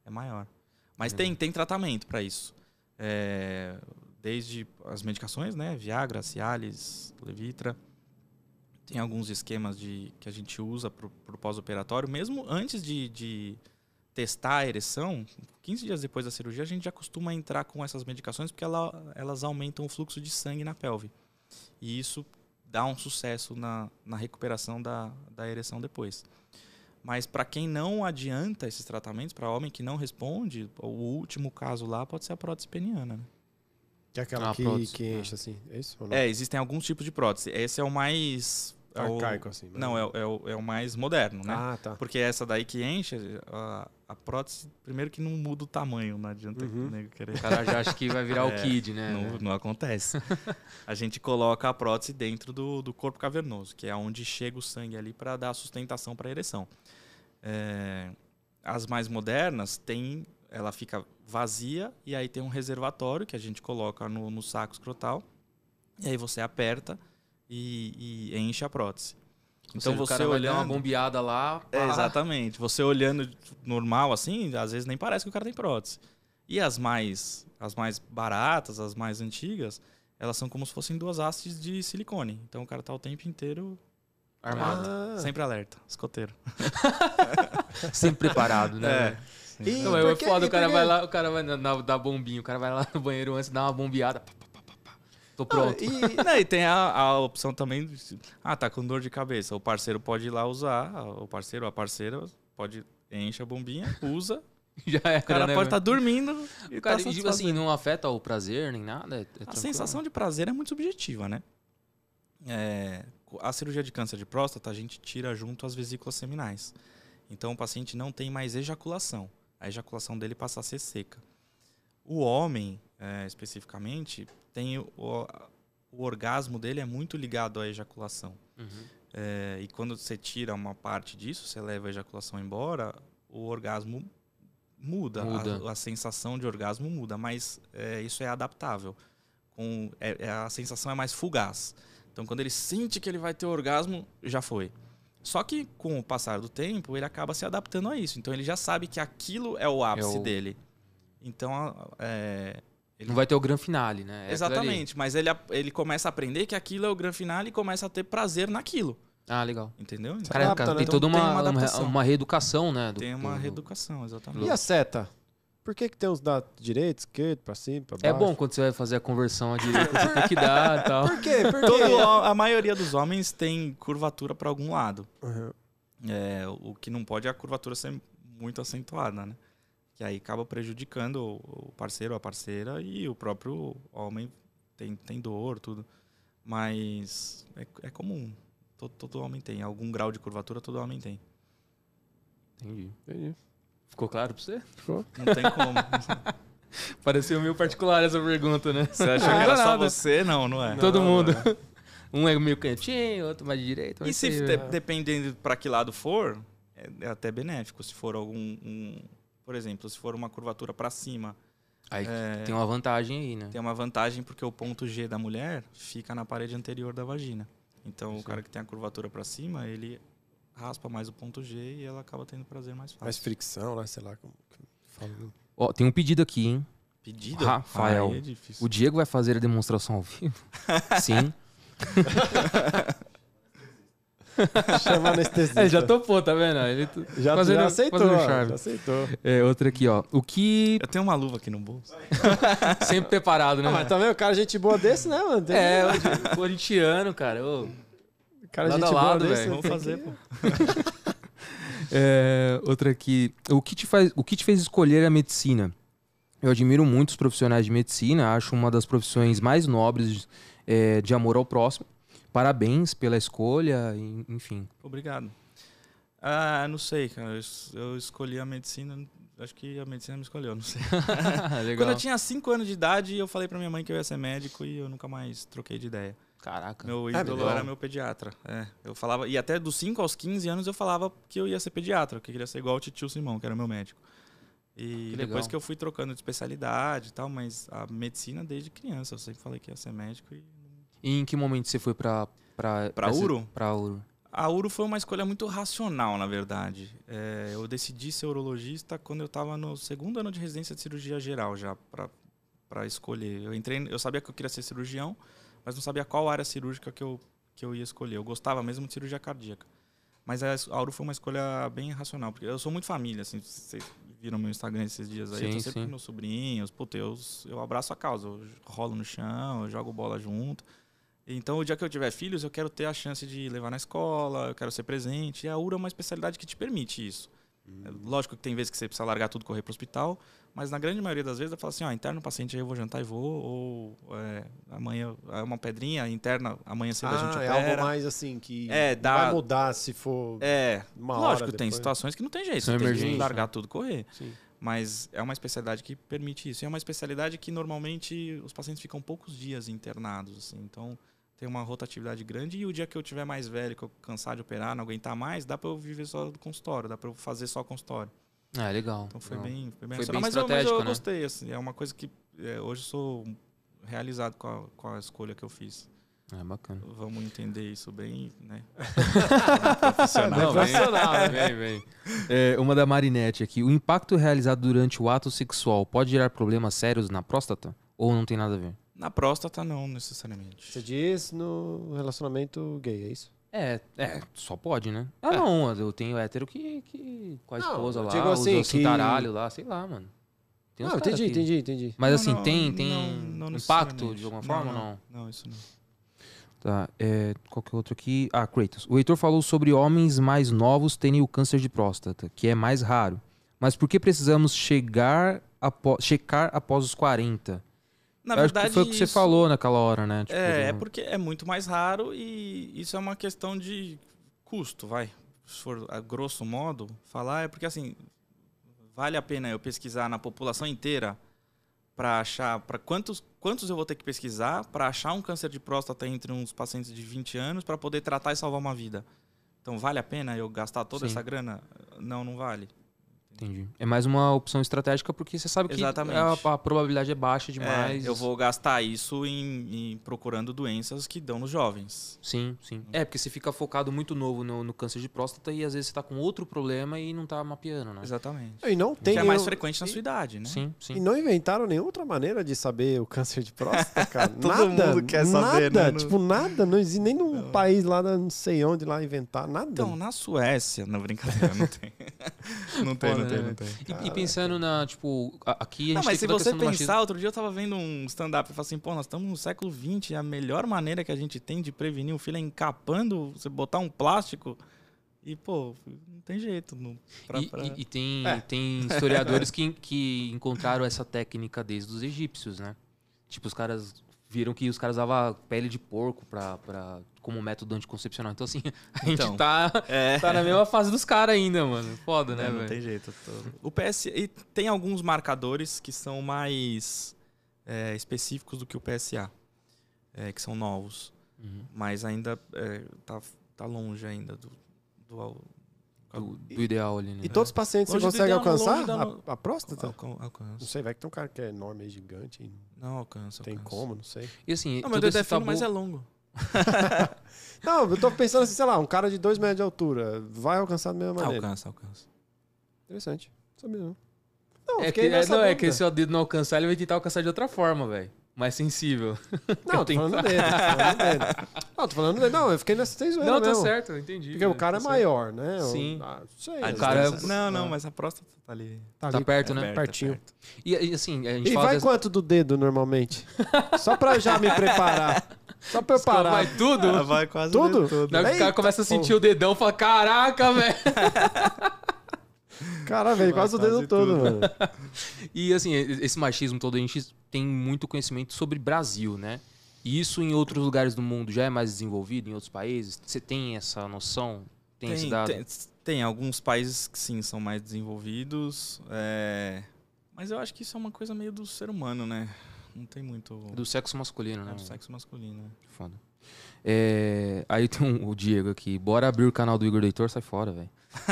é maior. Mas É. tem, tem tratamento para isso. É, desde as medicações, né? Viagra, Cialis, Levitra. Tem alguns esquemas de, que a gente usa para o pós-operatório. Mesmo antes de, de testar a ereção, 15 dias depois da cirurgia, a gente já costuma entrar com essas medicações porque ela- elas aumentam o fluxo de sangue na pelve. E isso dá um sucesso na, na recuperação da, da ereção depois. Mas para quem não adianta esses tratamentos, para homem que não responde, o último caso lá pode ser a prótese peniana. né? Que é aquela Ah, que, prótese. que enche assim. É isso? Ou não? É, existem alguns tipos de prótese. Esse é o mais. É o- Arcaico assim. mas- Não, é, o- é, o, é o mais moderno, né? Ah, tá. Porque essa daí que enche, a, a prótese, primeiro que não muda o tamanho, não adianta Uhum. o nego querer. o cara já acha que vai virar É, o Kid, né? Não, não acontece. a gente coloca a prótese dentro do, do corpo cavernoso, que é onde chega o sangue ali para dar sustentação para a ereção. É, as mais modernas tem, ela fica vazia e aí tem um reservatório que a gente coloca no, no saco escrotal e aí você aperta e, e enche a prótese. Então seja, o você cara vai dar uma olhando, bombeada lá. é, exatamente. Você olhando normal assim, às vezes nem parece que o cara tem prótese. E as mais, as mais baratas, as mais antigas, elas são como se fossem duas hastes de silicone. Então o cara tá o tempo inteiro Armado. Ah. sempre alerta, escoteiro. Sempre preparado, né? É. E Não, é foda, o cara vai lá, o cara vai na, na- dar bombinho, o cara vai lá no banheiro antes, dá uma bombeada. pá, pá, pá, pá, pá. Tô pronto. Ah, e, Não, e tem a, a opção também, de, ah, tá com dor de cabeça. O parceiro pode ir lá usar, o parceiro a parceira pode enche a bombinha, usa. Já era, O cara né, pode estar meu? dormindo e O cara, tá e, tipo assim, não afeta o prazer nem nada? É, é A sensação de prazer é muito subjetiva, né? É, a cirurgia de câncer de próstata, a gente tira junto as vesículas seminais. Então o paciente não tem mais ejaculação. A ejaculação dele passa a ser seca. O homem, é, especificamente, tem o, o- orgasmo dele é muito ligado à ejaculação. Uhum. É, e quando você tira uma parte disso, você leva a ejaculação embora, o orgasmo muda, Muda. A, a sensação de orgasmo muda, mas é, isso é adaptável. Com, é- é- a sensação é mais fugaz. Então, quando ele sente que ele vai ter orgasmo, já foi. Só que com o passar do tempo, ele acaba se adaptando a isso. Então, ele já sabe que aquilo é o ápice o- dele. Então, é, ele Não vai ter o grande finale, né? É. Exatamente, mas ele, ele começa a aprender que aquilo é o grande finale e começa a ter prazer naquilo, Ah, legal. entendeu? Então, Caraca, adapta, né? tem Então toda tem uma, uma uma, uma reeducação, né? do- tem uma do- reeducação, exatamente. E a seta? Por que, que tem os dados direito, esquerdo, pra cima, pra baixo? É bom quando você vai fazer a conversão à direita, você tem que dar e tal. Por quê? Por quê? Todo, a a maioria dos homens tem curvatura para algum lado. Uhum. É, o que não pode é a curvatura ser muito acentuada, né? Que aí acaba prejudicando o parceiro ou a parceira e o próprio homem tem, tem dor, tudo. Mas é, é comum. Todo, todo homem tem. Algum grau de curvatura todo homem tem. Entendi. Entendi. Ficou claro pra você? Ficou? Não tem como. Pareceu meio particular essa pergunta, né? Você achou que era só você? Não, não é. Todo Não, mundo. não Um é meio cantinho, outro mais de direita. E se dependendo para que lado for, é, é até benéfico. Se for algum, um- por exemplo, se for uma curvatura para cima, Aí é, tem uma vantagem aí, né? tem uma vantagem porque o ponto G da mulher fica na parede anterior da vagina. Então, o cara que tem a curvatura para cima, ele raspa mais o ponto G e ela acaba tendo prazer mais fácil. Mais fricção, né? Sei lá como. Ó, tem um pedido aqui, hein? Pedido? Rafael, Aí é difícil. O Diego vai fazer a demonstração ao vivo? Sim. Chama anestesista. É, já topou, tá vendo? Ele t- Já, fazendo- já aceitou. fazendo. Já aceitou. É, outra aqui, ó. O que. Eu tenho uma luva aqui no bolso. Sempre preparado, né? Ah, mas também o cara gente boa desse, né, mano? Tem- É, o corintiano, cara. Ô, o cara lado gente a boa lado, desse. velho. Vamos fazer, pô. É, outra aqui. O que, te faz, o que te fez escolher a medicina? Eu admiro muito os profissionais de medicina, acho uma das profissões mais nobres é, de amor ao próximo. Parabéns pela escolha, enfim. Obrigado. Ah, não sei, cara. Eu, es- eu escolhi a medicina. Acho que a medicina me escolheu, não sei. Quando eu tinha 5 anos de idade, eu falei pra minha mãe que eu ia ser médico e eu nunca mais troquei de ideia. Caraca. Meu É ídolo legal. era meu pediatra. É, eu falava, e até dos 5 aos 15 anos eu falava que eu ia ser pediatra, que eu queria ser igual o tio Simão, que era meu médico. E Que depois que eu fui trocando de especialidade e tal, mas a medicina desde criança, eu sempre falei que ia ser médico. E... E em que momento você foi. Pra, Pra essa- Uro? Pra Uro. A Uro foi uma escolha muito racional, na verdade. É, eu decidi ser urologista quando eu estava no segundo ano de residência de cirurgia geral já para escolher. Eu entrei, eu sabia que eu queria ser cirurgião, mas não sabia qual área cirúrgica que eu, que eu ia escolher. Eu gostava mesmo de cirurgia cardíaca. Mas a, Uro foi uma escolha bem racional, porque eu sou muito família, assim, vocês viram meu Instagram esses dias aí, eu Sim, tô sempre sim. com meus sobrinhos, puta, eu, eu abraço a causa, eu rolo no chão, eu jogo bola junto. Então, o dia que eu tiver filhos, eu quero ter a chance de levar na escola, eu quero ser presente. E a URA é uma especialidade que te permite isso. É, Lógico que tem vezes que você precisa largar tudo e correr para o hospital, mas na grande maioria das vezes eu falo assim, ó, interna o paciente aí, eu vou jantar e vou, ou é, amanhã é uma pedrinha, interna, amanhã cedo a gente Ah, é opera. algo mais assim que É, dá- vai mudar se for É, uma lógico, hora tem depois. situações que não tem jeito, São você tem que largar tudo e correr. Sim. Mas é uma especialidade que permite isso. E é uma especialidade que normalmente os pacientes ficam poucos dias internados, assim. Então tem uma rotatividade grande e o dia que eu tiver mais velho, que eu cansar de operar, não aguentar mais, dá para eu viver só do consultório, dá para eu fazer só consultório. Ah, legal. Então foi Legal. bem, foi bem, Foi bem mas, eu, mas eu né? gostei, assim. É uma coisa que é, hoje eu sou realizado com a, com a escolha que eu fiz. É bacana. Vamos entender isso bem, né? Não, Não, vem- profissional, né? Vem, vem. É, uma da Marinette aqui. O impacto realizado durante o ato sexual pode gerar problemas sérios na próstata? Ou não tem nada a ver? Na próstata, não necessariamente. Você diz no relacionamento gay, é isso? É, é, só pode, né? Ah, não, eu tenho hétero que, que com a Não, esposa eu lá, digo usa assim, o que- cintaralho lá, sei lá, mano. Tem uns Não, entendi, entendi, entendi. Mas Não, assim, não, tem, tem não- não impacto de alguma Não, forma ou não? Não, isso não. Tá, é, qual que é outro aqui? Ah, Kratos. O Heitor falou sobre homens mais novos terem o câncer de próstata, que é mais raro. Mas por que precisamos chegar apo- checar após os 40? Na Eu verdade, foi o que você isso- falou naquela hora, né? Tipo, É, é do- porque é muito mais raro e isso é uma questão de custo, vai. Se for a grosso modo falar, é porque assim, vale a pena eu pesquisar na população inteira para achar para quantos quantos eu vou ter que pesquisar para achar um câncer de próstata entre uns pacientes de 20 anos para poder tratar e salvar uma vida. Então vale a pena eu gastar toda Sim. essa grana? Não, não vale. Entendi. É mais uma opção estratégica porque você sabe que Exatamente. a, a probabilidade é baixa demais. É, eu vou gastar isso em, em procurando doenças que dão nos jovens. Sim, sim. É, porque você fica focado muito novo no, no câncer de próstata e às vezes você tá com outro problema e não tá mapeando, né? Exatamente. E não tem que é mais nenhum- frequente na sua idade, né? Sim, E sim. não inventaram nenhuma outra maneira de saber o câncer de próstata, cara. Todo nada, mundo quer saber, nada, né? No- tipo, nada. Não existe nem num país lá, da- não sei onde, lá inventar, nada. Então, na Suécia, não brincadeira, não tem. não tem, não tem, né? não tem. E, e pensando na, tipo, a- aqui a gente Não, mas se tem toda a você questão do machismo. pensar, outro dia eu tava vendo um stand-up e falei assim, pô, nós estamos no século XX e a melhor maneira que a gente tem de prevenir um filho é encapando, você botar um plástico e, pô, não tem jeito. Não, pra- E, pra- e- e tem, É. tem historiadores que, que encontraram essa técnica desde os egípcios, né? Tipo, os caras viram que os caras usavam pele de porco pra, pra, como método anticoncepcional. Então, assim, a gente Então, tá, É. tá na mesma fase dos caras ainda, mano. Foda, né, É, não velho? tem jeito. eu tô- O PS e tem alguns marcadores que são mais é, específicos do que o PSA, é, que são novos, Uhum. mas ainda é, tá, tá longe ainda do, do, Do, do ideal ali, né? E todos os pacientes você Longe consegue ideal, alcançar longe da- a, a próstata? Alcan- Não alcança. sei, vai que tem um cara que é enorme, aí, gigante, e Não alcança. tem alcança. como, não sei. E assim, Não, todo meu Deus esse é fino, tabu- mas é longo. Não, eu tô pensando assim, sei lá, um cara de 2 metros de altura vai alcançar da mesma maneira. Alcança, alcança. Interessante. Não sabia não. Não, É que, fiquei é, não, é dúvida. que se o dedo não alcançar, ele vai tentar alcançar de outra forma, velho. Mais sensível. Não, tô falando dele, tô falando dele. Não, tô falando dele. Não, eu fiquei nessa três Não, tá mesmo. certo, eu entendi. Porque o cara é Tá certo. maior, né? Eu- Sim. Ah, sei. Ah, às cara- Não, não, Ah, mas a próstata tá ali. Tá ali, perto, É né? perto, é pertinho. perto. E, e, assim, a gente E fala vai dessa- quanto do dedo normalmente? Só pra já me preparar. Só pra eu parar. Vai tudo? Ah, vai quase Tudo? o dedo todo. Na hora que o cara começa a sentir porra. o dedão e fala, caraca, velho. Caralho, velho, quase o dedo todo, tudo. mano. E assim, esse machismo todo, a gente tem muito conhecimento sobre Brasil, né? E isso em outros lugares do mundo já é mais desenvolvido, em outros países? Você tem essa noção? Tem, esse Tem, dado? tem, tem alguns países que sim são mais desenvolvidos, é, mas eu acho que isso é uma coisa meio do ser humano, né? Não tem muito Do sexo masculino, é né? do sexo masculino. né? Foda. É, aí tem um- o Diego aqui. Bora abrir o canal do Igor Deitor, sai fora, velho.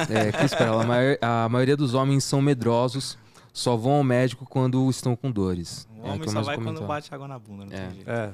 É, Cris Perella, a, maior- a maioria dos homens são medrosos, só vão ao médico quando estão com dores. O É, homem que eu só vai quando bate água na bunda, não É. tem jeito. É.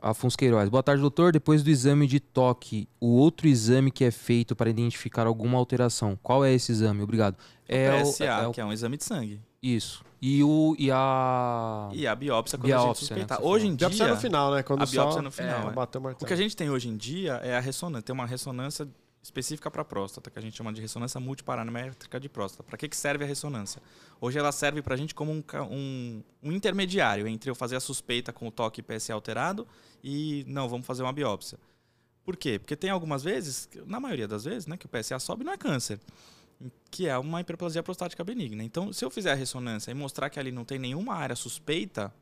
Afonso Queiroz. Boa tarde, doutor. Depois do exame de toque, o outro exame que é feito para identificar alguma alteração, qual é esse exame? Obrigado. É o- PSA, é o- que é um exame de sangue. Isso. E, o, e a. E a biópsia quando a Biópsia, gente suspeitar. né, Hoje em dia, Biópsia no final, né? Quando a biópsia só no final, é, é. o o que a gente tem hoje em dia é a ressonância. Tem uma ressonância específica para próstata, que a gente chama de ressonância multiparamétrica de próstata. Para que, que serve a ressonância? Hoje ela serve para a gente como um, um, um intermediário entre eu fazer a suspeita com o toque PSA alterado e não, vamos fazer uma biópsia. Por quê? Porque tem algumas vezes, na maioria das vezes, né, que o PSA sobe não é câncer, que é uma hiperplasia prostática benigna. Então, se eu fizer a ressonância e mostrar que ali não tem nenhuma área suspeita,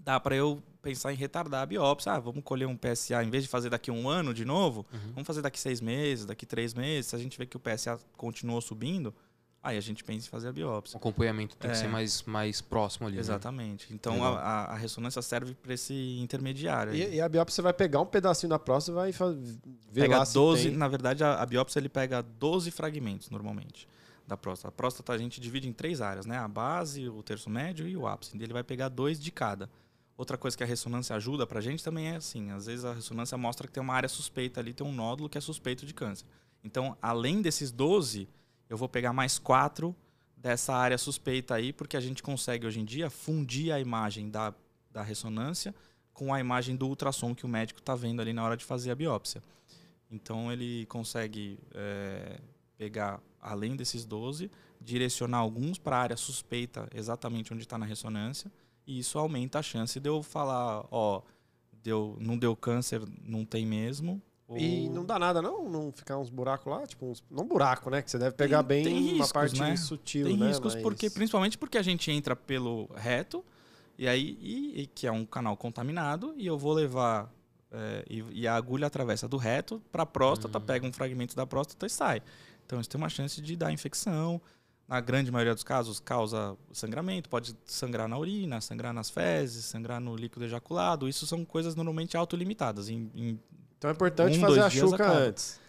dá para eu pensar em retardar a biópsia. Ah, vamos colher um PSA, em vez de fazer daqui um ano de novo, Uhum. vamos fazer daqui seis meses, daqui três meses. Se a gente vê que o PSA continuou subindo, aí a gente pensa em fazer a O biópsia. acompanhamento tem que É. ser mais, mais próximo ali. né? Exatamente. Então Legal. a, a- a ressonância serve para esse intermediário. E, e a biópsia vai pegar um pedacinho da próstata e vai ver pega lá se 12, tem. na verdade a, a biópsia ele pega 12 fragmentos normalmente da próstata. A próstata a gente divide em três áreas, né? A base, o terço médio e o ápice. Ele vai pegar dois de cada. Outra coisa que a ressonância ajuda pra gente também é assim, às vezes a ressonância mostra que tem uma área suspeita ali, tem um nódulo que é suspeito de câncer. Então, além desses 12, eu vou pegar mais quatro dessa área suspeita aí, porque a gente consegue hoje em dia fundir a imagem da, da ressonância com a imagem do ultrassom que o médico está vendo ali na hora de fazer a biópsia. Então ele consegue é, pegar, além desses 12, direcionar alguns para a área suspeita exatamente onde está na ressonância, e isso aumenta a chance de eu falar, ó, deu, não deu câncer, não tem mesmo. E ou- não dá nada, não? Não ficar uns buracos lá? Tipo, uns... não buraco, né? Que você deve pegar Tem- bem tem uma riscos, parte né? sutil, Tem né? riscos Mas- porque principalmente porque a gente entra pelo reto e aí e, e que é um canal contaminado e eu vou levar é, e, e a agulha atravessa do reto para a próstata, Hum. pega um fragmento da próstata e sai. Então isso tem uma chance de dar infecção. na grande maioria dos casos, causa sangramento, pode sangrar na urina, sangrar nas fezes, sangrar no líquido ejaculado. Isso são coisas normalmente autolimitadas. Em, em Então é importante Um, fazer a chuca acaba. antes.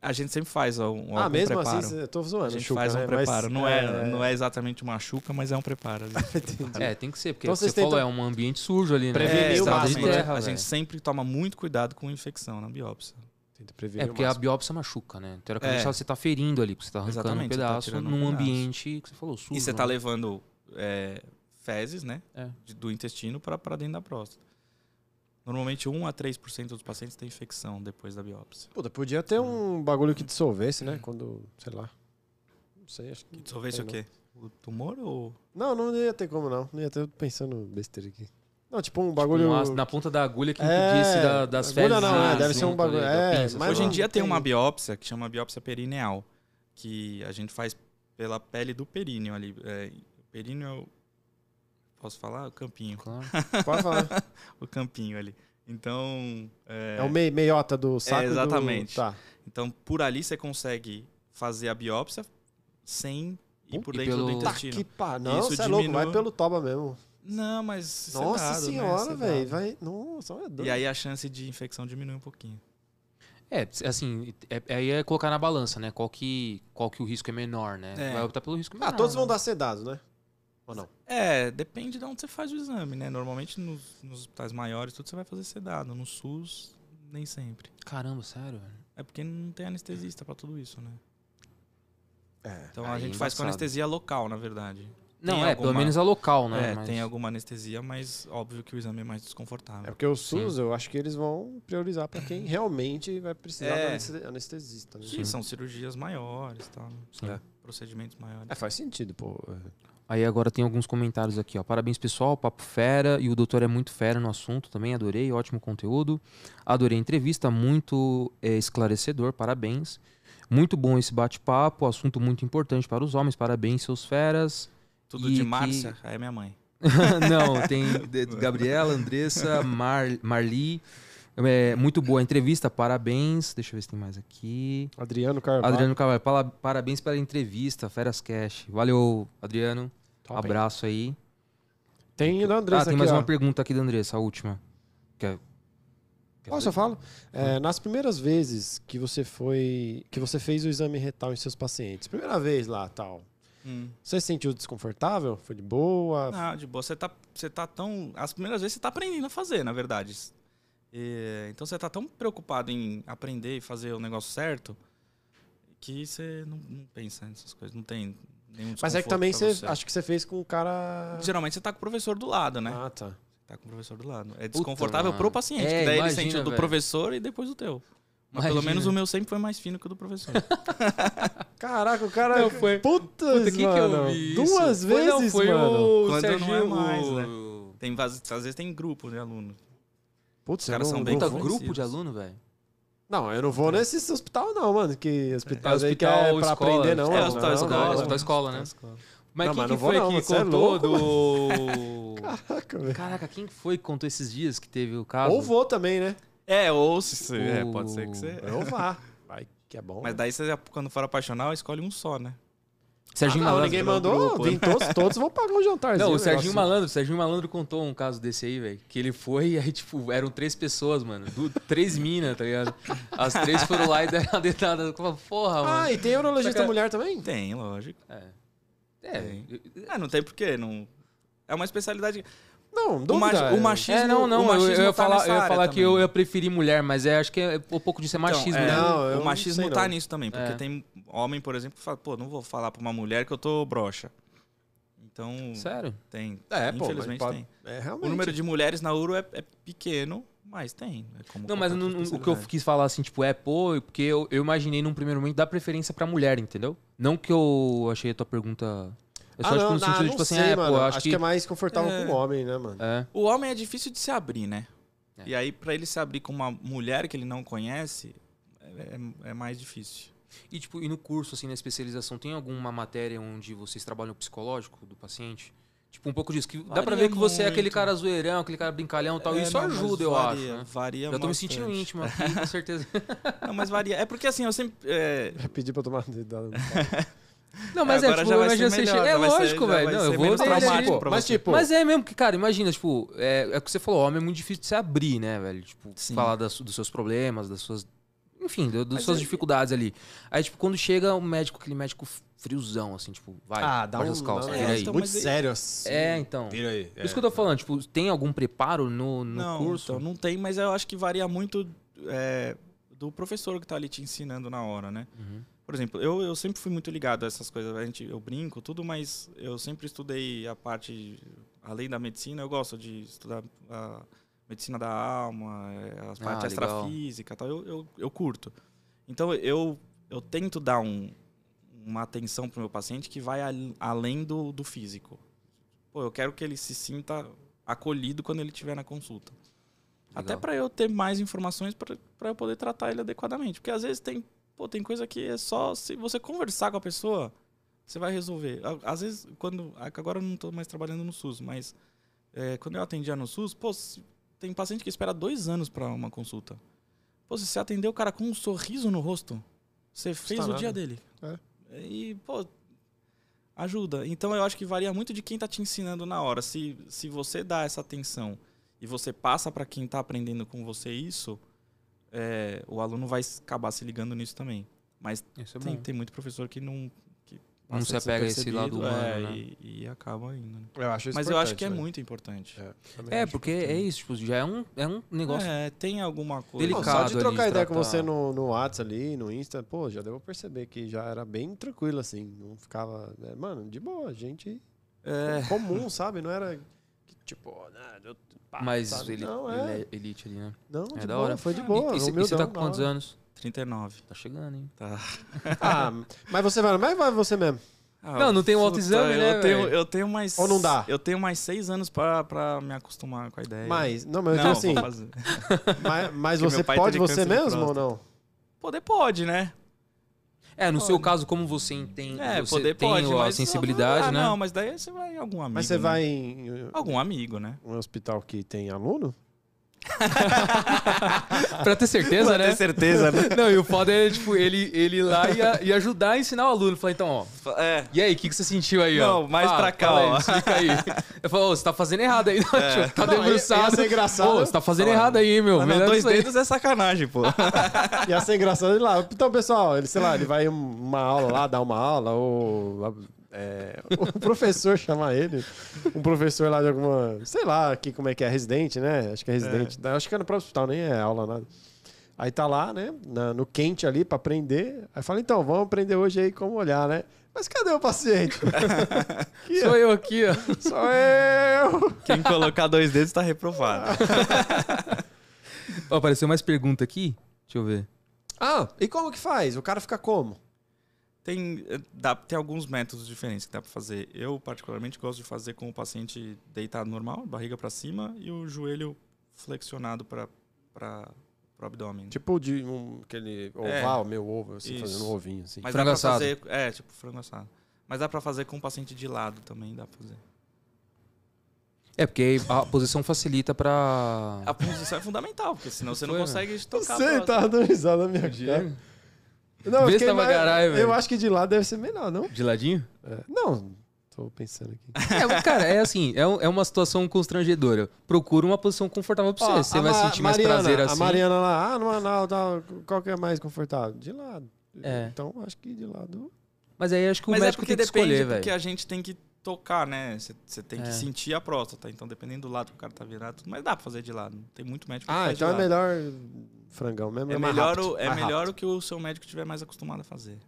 A gente sempre faz um, ah, algum mesmo preparo. assim, eu tô zoando. a gente chuca, faz um né? Mas, preparo. não, é, não é exatamente uma chuca, mas é um preparo. Entendi. É, tem que ser, porque Então você vocês tentam falou, é um ambiente sujo ali, né? prevenir É, o máximo, né? a gente sempre toma muito cuidado com infecção na biópsia. Tenta prevenir É, o porque a biópsia machuca, né? Teoricamente É. você tá ferindo ali, porque você tá arrancando Exatamente, um você tá pedaço um num pedaço. ambiente que você falou, sujo. E você tá né? levando é, fezes, né? É. do intestino para dentro da próstata. Normalmente 1 a 3% dos pacientes têm infecção depois da biópsia. Puta, podia ter um bagulho que dissolvesse, né? Quando, sei lá. Não sei, acho que. Que dissolvesse o não. quê? O tumor ou. Não, não ia ter como não. Não ia ter pensando besteira aqui. Não, tipo um Tipo, bagulho. um ácido na ponta da agulha que É, impedisse da- das agulha fezes. não, né, é, deve ser um junto bagulho- é, pinça, mas Hoje em dia tem tem- uma biópsia que chama biópsia perineal, que a gente faz pela pele do períneo ali. É, o períneo é. Posso falar? O campinho. Claro. Pode falar. O campinho ali. Então. É, É o mei- meiota do saco. do- exatamente. Tá. Então, por ali você consegue fazer a biópsia sem ir por dentro pelo- do Tá intestino. que pá. Não, Isso você é louco, diminui- vai pelo toba mesmo. Não, mas. Nossa sedado, né? senhora, Sedado. velho. Vai. Nossa, é doido. E aí a chance de infecção diminui um pouquinho. É, assim, é, aí é colocar na balança, né? Qual que, qual que o risco é menor, né? É. Vai optar pelo risco menor. Ah, todos vão né? dar sedados, né? Ou não? É, depende de onde você faz o exame, né? Normalmente nos, nos hospitais maiores, tudo você vai fazer sedado. No SUS, nem sempre. Caramba, sério, velho. É porque não tem anestesista pra tudo isso, né? É. Então a Aí gente é faz com embaçado. anestesia local, na verdade. Não, Tem é, pelo alguma- menos a local, né? é, Mas- tem alguma anestesia, mas óbvio que o exame é mais desconfortável. É porque o SUS, eu acho que eles vão priorizar pra quem realmente vai precisar É. do aneste- anestesista. Né? São cirurgias maiores, tá? Sim. É. Procedimentos maiores. É, faz sentido, pô. Aí agora tem alguns comentários aqui, ó. Parabéns, pessoal. Papo fera. E o doutor é muito fera no assunto também. Adorei. Ótimo conteúdo. Adorei a entrevista. Muito é, esclarecedor. Parabéns. Muito bom esse bate-papo. Assunto muito importante para os homens. Parabéns, seus feras. Tudo E de que- Márcia, aí é minha mãe. Não, tem Gabriela, Andressa, Mar, Marli. É, muito boa a entrevista. Parabéns. Deixa eu ver se tem mais aqui. Adriano Carvalho. Adriano Carvalho, parabéns pela entrevista. Feras Cash. Valeu, Adriano. Top? Abraço aí. Tem o da Andressa ah, tem aqui, mais ó. uma pergunta aqui da Andressa, a última. Quer, quer Posso, eu falo? É, nas primeiras vezes que você foi. que você fez o exame retal em seus pacientes, primeira vez lá tal. Você se sentiu desconfortável? Foi de boa? Não, de boa. Você tá, você tá tão. As primeiras vezes você tá aprendendo a fazer, na verdade. E, então você tá tão preocupado em aprender e fazer o negócio certo que você não, não pensa nessas coisas. Não tem nenhum Mas é que também pra você, acho que você fez com o cara. Geralmente você tá com o professor do lado, né? Ah, tá. Tá com o professor do lado. É desconfortável mano. pro paciente, É, que daí ele imagina, sente o do velho. professor e depois o teu. Mas pelo Imagina. menos o meu sempre foi mais fino que o do professor. Caraca, o cara. Não, foi- Puta, Puta, quem que eu mano. vi Duas? Foi, vezes, não, foi mano. o Quando Serginho, não é mais, né? tem, às vezes tem grupo de aluno. Putz, Os caras não- são bem Puta, grupo de aluno, velho. Não, eu não vou nesse hospital, não, mano. Que hospital, É, aí que é hospital, pra escola. aprender, não. É, não, hospital, não, escola, não, É, não. hospital escola, né? Mas Não, quem mas que foi não, que é contou louco, do... Caraca, velho. Caraca, quem foi que contou esses dias que teve o caso? Ou vou também, né? É, ou se. O- É, pode ser que você. Eu vá. Vai, que é bom. Mas daí você, quando for apaixonado, escolhe um só, né? Serginho ah, não, Malandro. ninguém mandou. grupo, Vim né? todos, todos vão pagar um jantarzinho. Não, o Serginho negócio. Malandro, o Serginho Malandro contou um caso desse aí, velho. Que ele foi e aí, tipo, eram três pessoas, mano. Du- três minas, tá ligado? As três foram lá e deram uma falei, Porra, mano. Ah, e tem urologista que- mulher também? Tem, lógico. É. É. Tem. Ah, não tem porquê. Não... É uma especialidade. Não, O, machi- o machismo. É, não, não, o eu, machismo eu ia tá falar, nessa eu ia área falar que eu ia preferir mulher, mas é, acho que é um pouco disso é Então, machismo, é, né? Não, eu o não machismo sei, tá não. nisso também, porque É. tem homem, por exemplo, que fala, pô, não vou falar pra uma mulher que eu tô broxa. Então, Sério? tem. É, pô, Infelizmente mas tem. É, realmente. O número de mulheres na URO é, é pequeno, mas tem. É como Não, mas não- o que eu quis falar assim, tipo, é pô, porque eu, eu imaginei num primeiro momento dar preferência pra mulher, entendeu? Não que eu achei a tua pergunta. É só ah, tipo, não, no sentido não, de, tipo assim, sei, é, mano. pô, acho, acho, que... é mais confortável É. com o homem, né, mano? É. O homem é difícil de se abrir, né? É. E aí, pra ele se abrir com uma mulher que ele não conhece, é, é mais difícil. E, tipo, e no curso, assim, na especialização, tem alguma matéria onde vocês trabalham o psicológico do paciente? Tipo, um pouco disso. Que dá pra ver que você é muito. aquele cara zoeirão, aquele cara brincalhão e tal. É, isso não, ajuda, eu varia, acho, né? Varia Já tô me bastante. sentindo íntimo aqui, com certeza. Não, mas varia. É porque assim, eu sempre. é, Já pedi pra tomar. Não, mas é, Agora tipo, já imagina ser você melhor, chega. É lógico, velho. Não, eu vou traumático tipo, Mas tipo, Mas é mesmo que, cara, imagina, tipo, é, é o que você falou, homem é muito difícil de se abrir, né, velho? Tipo, Sim. falar das- dos seus problemas, das suas. Enfim, do- das Mas suas é- dificuldades ali. Aí, tipo, quando chega o médico, aquele médico friozão, assim, tipo, vai, ah, dá um as calças, vira é, aí. então, muito aí- sério assim. É, então. Vira aí. Por isso que eu tô falando, tipo, tem algum preparo no, no não, curso? então, não tem, mas eu acho que varia muito é, do professor que tá ali te ensinando na hora, né? Uhum. Por exemplo, eu, eu sempre fui muito ligado a essas coisas. A gente, eu brinco, tudo, mas eu sempre estudei a parte, além da medicina, eu gosto de estudar a medicina da alma, eh, as Ah, partes legal. extrafísica tal. Eu, eu, eu curto. Então, eu, eu tento dar um, uma atenção pro meu paciente que vai al- além do, do físico. Pô, eu quero que ele se sinta acolhido quando ele estiver na consulta. Até Legal. para eu ter mais informações para eu poder tratar ele adequadamente. Porque às vezes tem, pô, tem coisa que é só se você conversar com a pessoa, você vai resolver. Às vezes, quando. Agora eu não estou mais trabalhando no SUS, mas é, quando eu atendia no SUS, pô, tem paciente que espera dois anos para uma consulta. Pô, se você atendeu o cara com um sorriso no rosto, você fez Custa o dia dele. É. E, pô, ajuda. Então eu acho que varia muito de quem tá te ensinando na hora. Se, se você dá essa atenção e você passa para quem tá aprendendo com você isso, é, o aluno vai acabar se ligando nisso também. Mas é tem, tem muito professor que não. Que Não se apega a esse lado humano, é, né? e, e acaba indo. né? Eu acho Mas eu acho que é importante, muito importante. velho. É, também É, porque importante. é isso, tipo, já é um, é um negócio. É, tem alguma coisa. Não, Delicado só de ali trocar de ideia com você no, no WhatsApp ali, no Insta, pô, já deu pra perceber que já era bem tranquilo, assim. Não ficava. né, Mano, de boa, gente É, comum, sabe? Não era tipo, né, eu- pá, Mas sabe? ele, não, ele é. é elite ali, né? Não, é de da boa, hora. foi de boa. e, e, e você tá da com quantos hora. anos? 39. Tá chegando, hein? Tá. Ah, mas você vai, mas vai você mesmo. Ah, Não, não tem o puta, autoexame, eu né, Tenho, velho? eu tenho mais. Ou não dá? Eu tenho mais seis anos pra, pra me acostumar com a ideia. Mas, não, mas eu não, digo assim, mas, mas Porque você meu pai pode teve você câncer de mesmo ou próstata. não? Poder pode, né? É, no seu Pode. caso, como você tem, É, você poder tem pode, a mas... sensibilidade, ah, né? Não, mas daí você vai em algum amigo. Mas você né? vai em Algum amigo, né? um hospital que tem aluno? Pra ter certeza, Pra né? ter certeza, né? Não, e o foda é, tipo, ele, ele ir lá e, e ajudar a ensinar o aluno. Falar, então, ó, É. e aí, o que, que você sentiu aí, ó? Não, mais Fala, pra cá, ó. explica aí. Eu falo, ô, você tá fazendo errado aí, não, É. tio, tá Não, debruçado. ia ser engraçado. Ô, você tá fazendo Fala. errado aí, meu. Mas não, Melhor dois dedos é sacanagem, pô. Ia ser engraçado ele lá. Então, pessoal, ele, sei lá, ele vai uma aula lá, dar uma aula, ou é, o professor chamar ele, um professor lá de alguma, sei lá, aqui como é que é, residente, né? Acho que é residente. Acho que é no próprio hospital, nem é aula, nada. Aí tá lá, né, na- no quente ali pra aprender. Aí fala, então, vamos aprender hoje aí como olhar, né? Mas cadê o paciente? Aqui, Sou ó, eu aqui, ó. Sou eu! Quem colocar dois dedos tá reprovado. Ó, Apareceu mais pergunta aqui. Deixa eu ver. Ah, e como que faz? O cara fica como? Tem, eh, dá, tem alguns métodos diferentes que dá pra fazer. Eu, particularmente, gosto de fazer com o paciente deitado normal, barriga pra cima, e o joelho flexionado para o abdômen. Tipo de um, aquele É. oval, meu ovo, assim, Isso. fazendo um ovinho, assim. Mas Frango dá pra assado. fazer. É, tipo frango assado. Mas dá pra fazer com o paciente de lado também, dá pra fazer. É, porque a posição facilita pra... A posição é fundamental, porque senão você não Foi, consegue tocar. Você tá dando risada na minha cara. Não, eu Vê se tava mais- caralho, Eu velho. acho que de lá deve ser melhor, não? De ladinho? É. Não, tô pensando aqui. É, cara, é assim, é, um- é uma situação constrangedora. Procura uma posição confortável pra você. Ó, você a vai Ma- sentir mais Mariana, prazer A assim. Mariana lá, ah, no anal, tal, qual que é mais confortável? De lado. É. Então, acho que de lado. Mas aí acho que o Mas é médico porque tem que depende, escolher, porque velho. a gente tem que tocar, né? Você- tem É. que sentir a próstata. Então, dependendo do lado que o cara tá virado, mas dá pra fazer de lado. Tem muito médico que Ah, faz então de é lado. melhor frangão mesmo. É mais melhor, rápido, o, é melhor rápido. o que o seu médico estiver mais acostumado a fazer.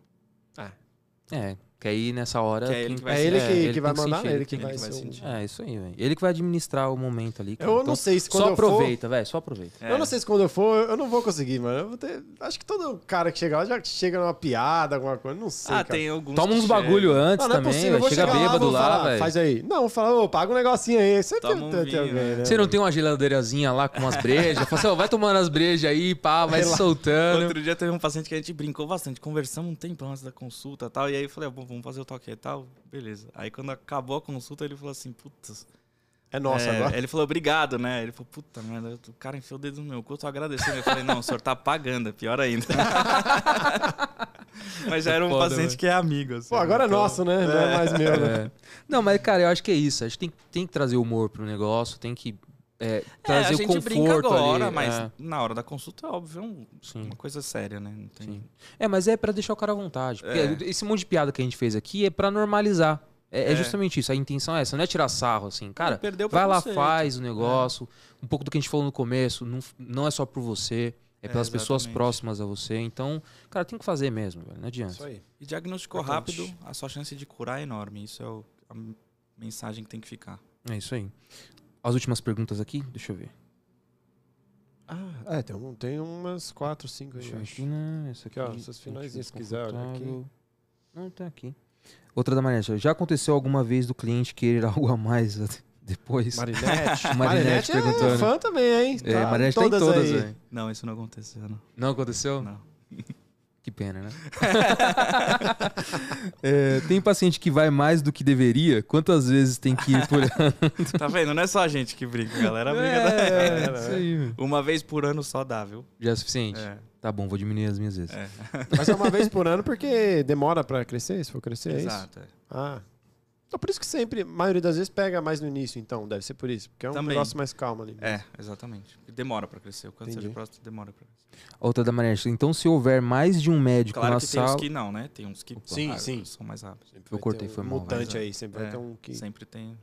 É, que aí nessa hora... Que é ele que vai É sentir. ele que, ele que vai mandar, sentir, ele que vai que vai sentir. É, isso aí, velho. Ele que vai administrar o momento ali. cara. Eu Então, não sei se quando Só eu for... aproveita, velho. Só aproveita. É. Eu não sei se quando eu for, eu não vou conseguir, mano. Eu vou ter... Acho que todo cara que chega lá já chega numa piada, alguma coisa. Não sei, Ah, cara. tem alguns. Toma uns chegam. bagulho antes Não, não é também, vou Chega lá, bêbado lá, falar, velho. Faz aí. Não, fala, ô, paga um negocinho aí. Sempre Toma um tem, vinho, alguém, né? né? Você não tem uma geladeirazinha lá com umas brejas? Fala assim, ó, vai tomando as brejas aí, pá, vai soltando. Outro dia teve um paciente que a gente brincou bastante, conversamos um tempo antes da consulta e tal. E aí eu falei, ah, bom, vamos fazer o toque e tal. Beleza. Aí quando acabou a consulta, ele falou assim, putz. É nossa é, agora. Ele falou, obrigado, né? Ele falou, puta merda, o cara enfiou o dedo no meu cu, eu tô agradecendo. Eu falei, não, o senhor tá pagando, é pior ainda. Mas já era um Foda, paciente velho. que é amigo. assim, Pô, agora é então- nosso, né? Não é mais meu, né? É. Não, mas, cara, eu acho que é isso. A gente tem, tem que trazer humor pro negócio, tem que é, É, trazer a o gente conforto brinca agora, ali. mas é, na hora da consulta, é óbvio, é um- sim. uma coisa séria, né? Não tem... Sim. É, mas é pra deixar o cara à vontade. É. esse monte de piada que a gente fez aqui é pra normalizar. É, é É. justamente isso. A intenção é essa. Não é tirar sarro, assim. Cara, perdeu o vai lá, faz o negócio. Um pouco do que a gente falou no começo. Não, não é só por você. É É, pelas pessoas próximas a você. Então, cara, tem que fazer mesmo, velho. Não adianta. Isso aí. E diagnosticou Importante. rápido, a sua chance de curar é enorme. Isso é o- a mensagem que tem que ficar. É isso aí. As últimas perguntas aqui, deixa eu ver. Ah, é, tem, um, tem umas quatro, cinco aí, Deixa eu aqui, né? Essa aqui. Aqui, ó, essas finalzinhas, se quiser olhar aqui. Não, tá aqui. Outra da Marinete. Já aconteceu alguma vez do cliente querer algo a mais depois? Marinette. Marinette perguntou, é fã também, hein? É, Tá Marinete tá em todas, aí. Não, isso não aconteceu, não. Não aconteceu? Não. Que pena, né? É, tem paciente que vai mais do que deveria? Quantas vezes tem que ir por ano? Tá vendo? Não é só a gente que brinca, a galera briga. É, né? isso aí, meu. Uma vez por ano só dá, viu? Já é suficiente? É. Tá bom, vou diminuir as minhas vezes. é. Mas é uma vez por ano porque demora pra crescer, se for crescer, é isso? Exato. é. Ah. Então por isso que sempre, a maioria das vezes, pega mais no início, então. Deve ser por isso. Porque é um Também. negócio mais calmo ali. É, exatamente. Demora pra crescer. O câncer Entendi. de próstata demora pra crescer. Outra da Marinete. Então, se houver mais de um médico Claro na que tem sala... uns que não, né? Tem uns que Sim, ah, sim. são mais rápidos. Sempre Eu vai cortei, um foi mal, mutante mas- aí, sempre vai É, ter um que... Sempre tem.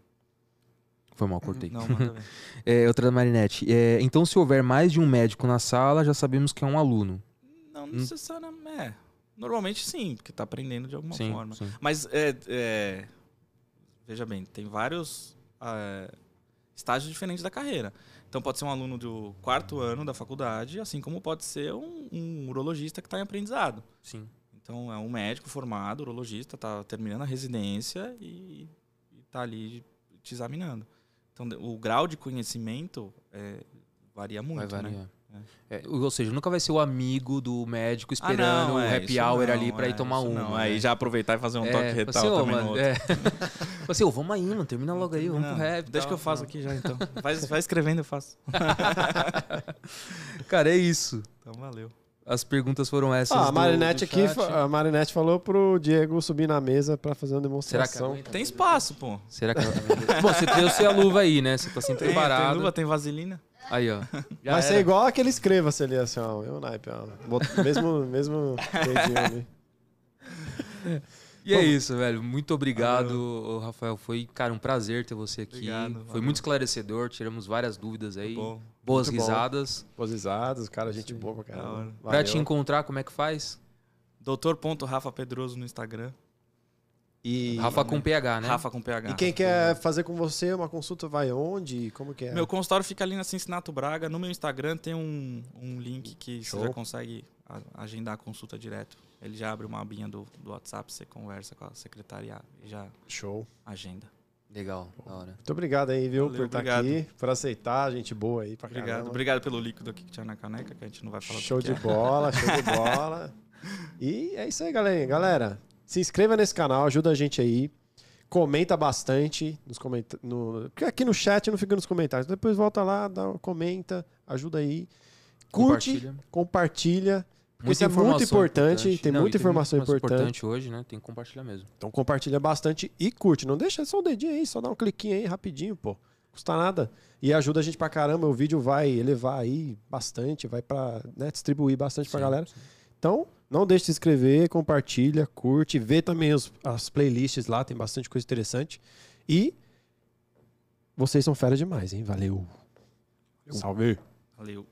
Foi mal, cortei. Não. É, outra da Marinette. É, então, se houver mais de um médico na sala, já sabemos que é um aluno. Não necessariamente. É. Normalmente sim, porque tá aprendendo de alguma sim, forma. sim. Mas é, é, veja bem, tem vários é, estágios diferentes da carreira. Então pode ser um aluno do quarto ano da faculdade, assim como pode ser um, um urologista que está em aprendizado. Sim. Então é um médico formado, urologista, está terminando a residência e está ali te examinando. Então o grau de conhecimento é, varia muito, vai né? É, ou seja, nunca vai ser o amigo do médico Ah, esperando o é, happy isso hour não, ali pra é, ir tomar um. Não, né? aí já aproveitar e fazer um É, toque retal assim, também mano, no outro. É. assim, ô, vamos aí, mano, termina logo aí, vamos Não, pro rap. Deixa tal. que eu faço Não. aqui já, então. Vai, vai escrevendo, eu faço. Cara, é isso. Então, valeu. As perguntas foram essas. Ah, a Marinette aqui, a Marinette falou pro Diego subir na mesa pra fazer uma Será que demonstração. Tem espaço, pô. Será que ela tá vendo? Bom, você trouxe a luva aí, né? Você tá sempre Tem, tem preparado. luva, tem vaselina. Aí, ó. Já Vai ser era. igual aquele escreva-se ali, assim, ó. Eu naipe, ó. Mesmo, mesmo ali. E é isso, velho. Muito obrigado, ô, Rafael. Foi, cara, um prazer ter você aqui. Obrigado, Foi valeu. muito esclarecedor. Tiramos várias dúvidas aí. Bom. Boas Muito bom. risadas. Posizados, cara, gente boa pra caramba. Pra Valeu. te encontrar, como é que faz? Doutor.rafa Pedroso no Instagram. E, Rafa com PH, né? Rafa com PH. e quem quer fazer com você uma consulta vai onde? Como que é? Meu consultório fica ali na Cincinnati Braga. No meu Instagram tem um, um link que Show. você já consegue agendar a consulta direto. Ele já abre uma abinha do, do WhatsApp, você conversa com a secretária e já Show. agenda. Legal, da hora. Muito obrigado aí, viu, Valeu, por estar obrigado. aqui, por aceitar, gente boa aí pra Obrigado. caramba. Obrigado pelo líquido aqui que tinha na caneca, que a gente não vai falar Show que de é. bola, show de bola. E é isso aí, galera. Galera, se inscreva nesse canal, ajuda a gente aí. Comenta bastante nos comenta no porque aqui no chat não fica nos comentários. Depois volta lá, dá, comenta, ajuda aí. Curte, Compartilha. compartilha. Porque isso é informação muito importante, tem Não, muita e informação importante. hoje, né? Tem que compartilhar mesmo. Então compartilha bastante e curte. Não deixa só o dedinho aí, só dá um cliquinho aí rapidinho, pô. Custa nada. E ajuda a gente pra caramba. O vídeo vai elevar aí bastante, vai pra né, distribuir bastante pra Sim, galera. sim. Então, não deixe de se inscrever, compartilha, curte, vê também os- as playlists lá, tem bastante coisa interessante. E vocês são fera demais, hein? Valeu. Salve. Valeu.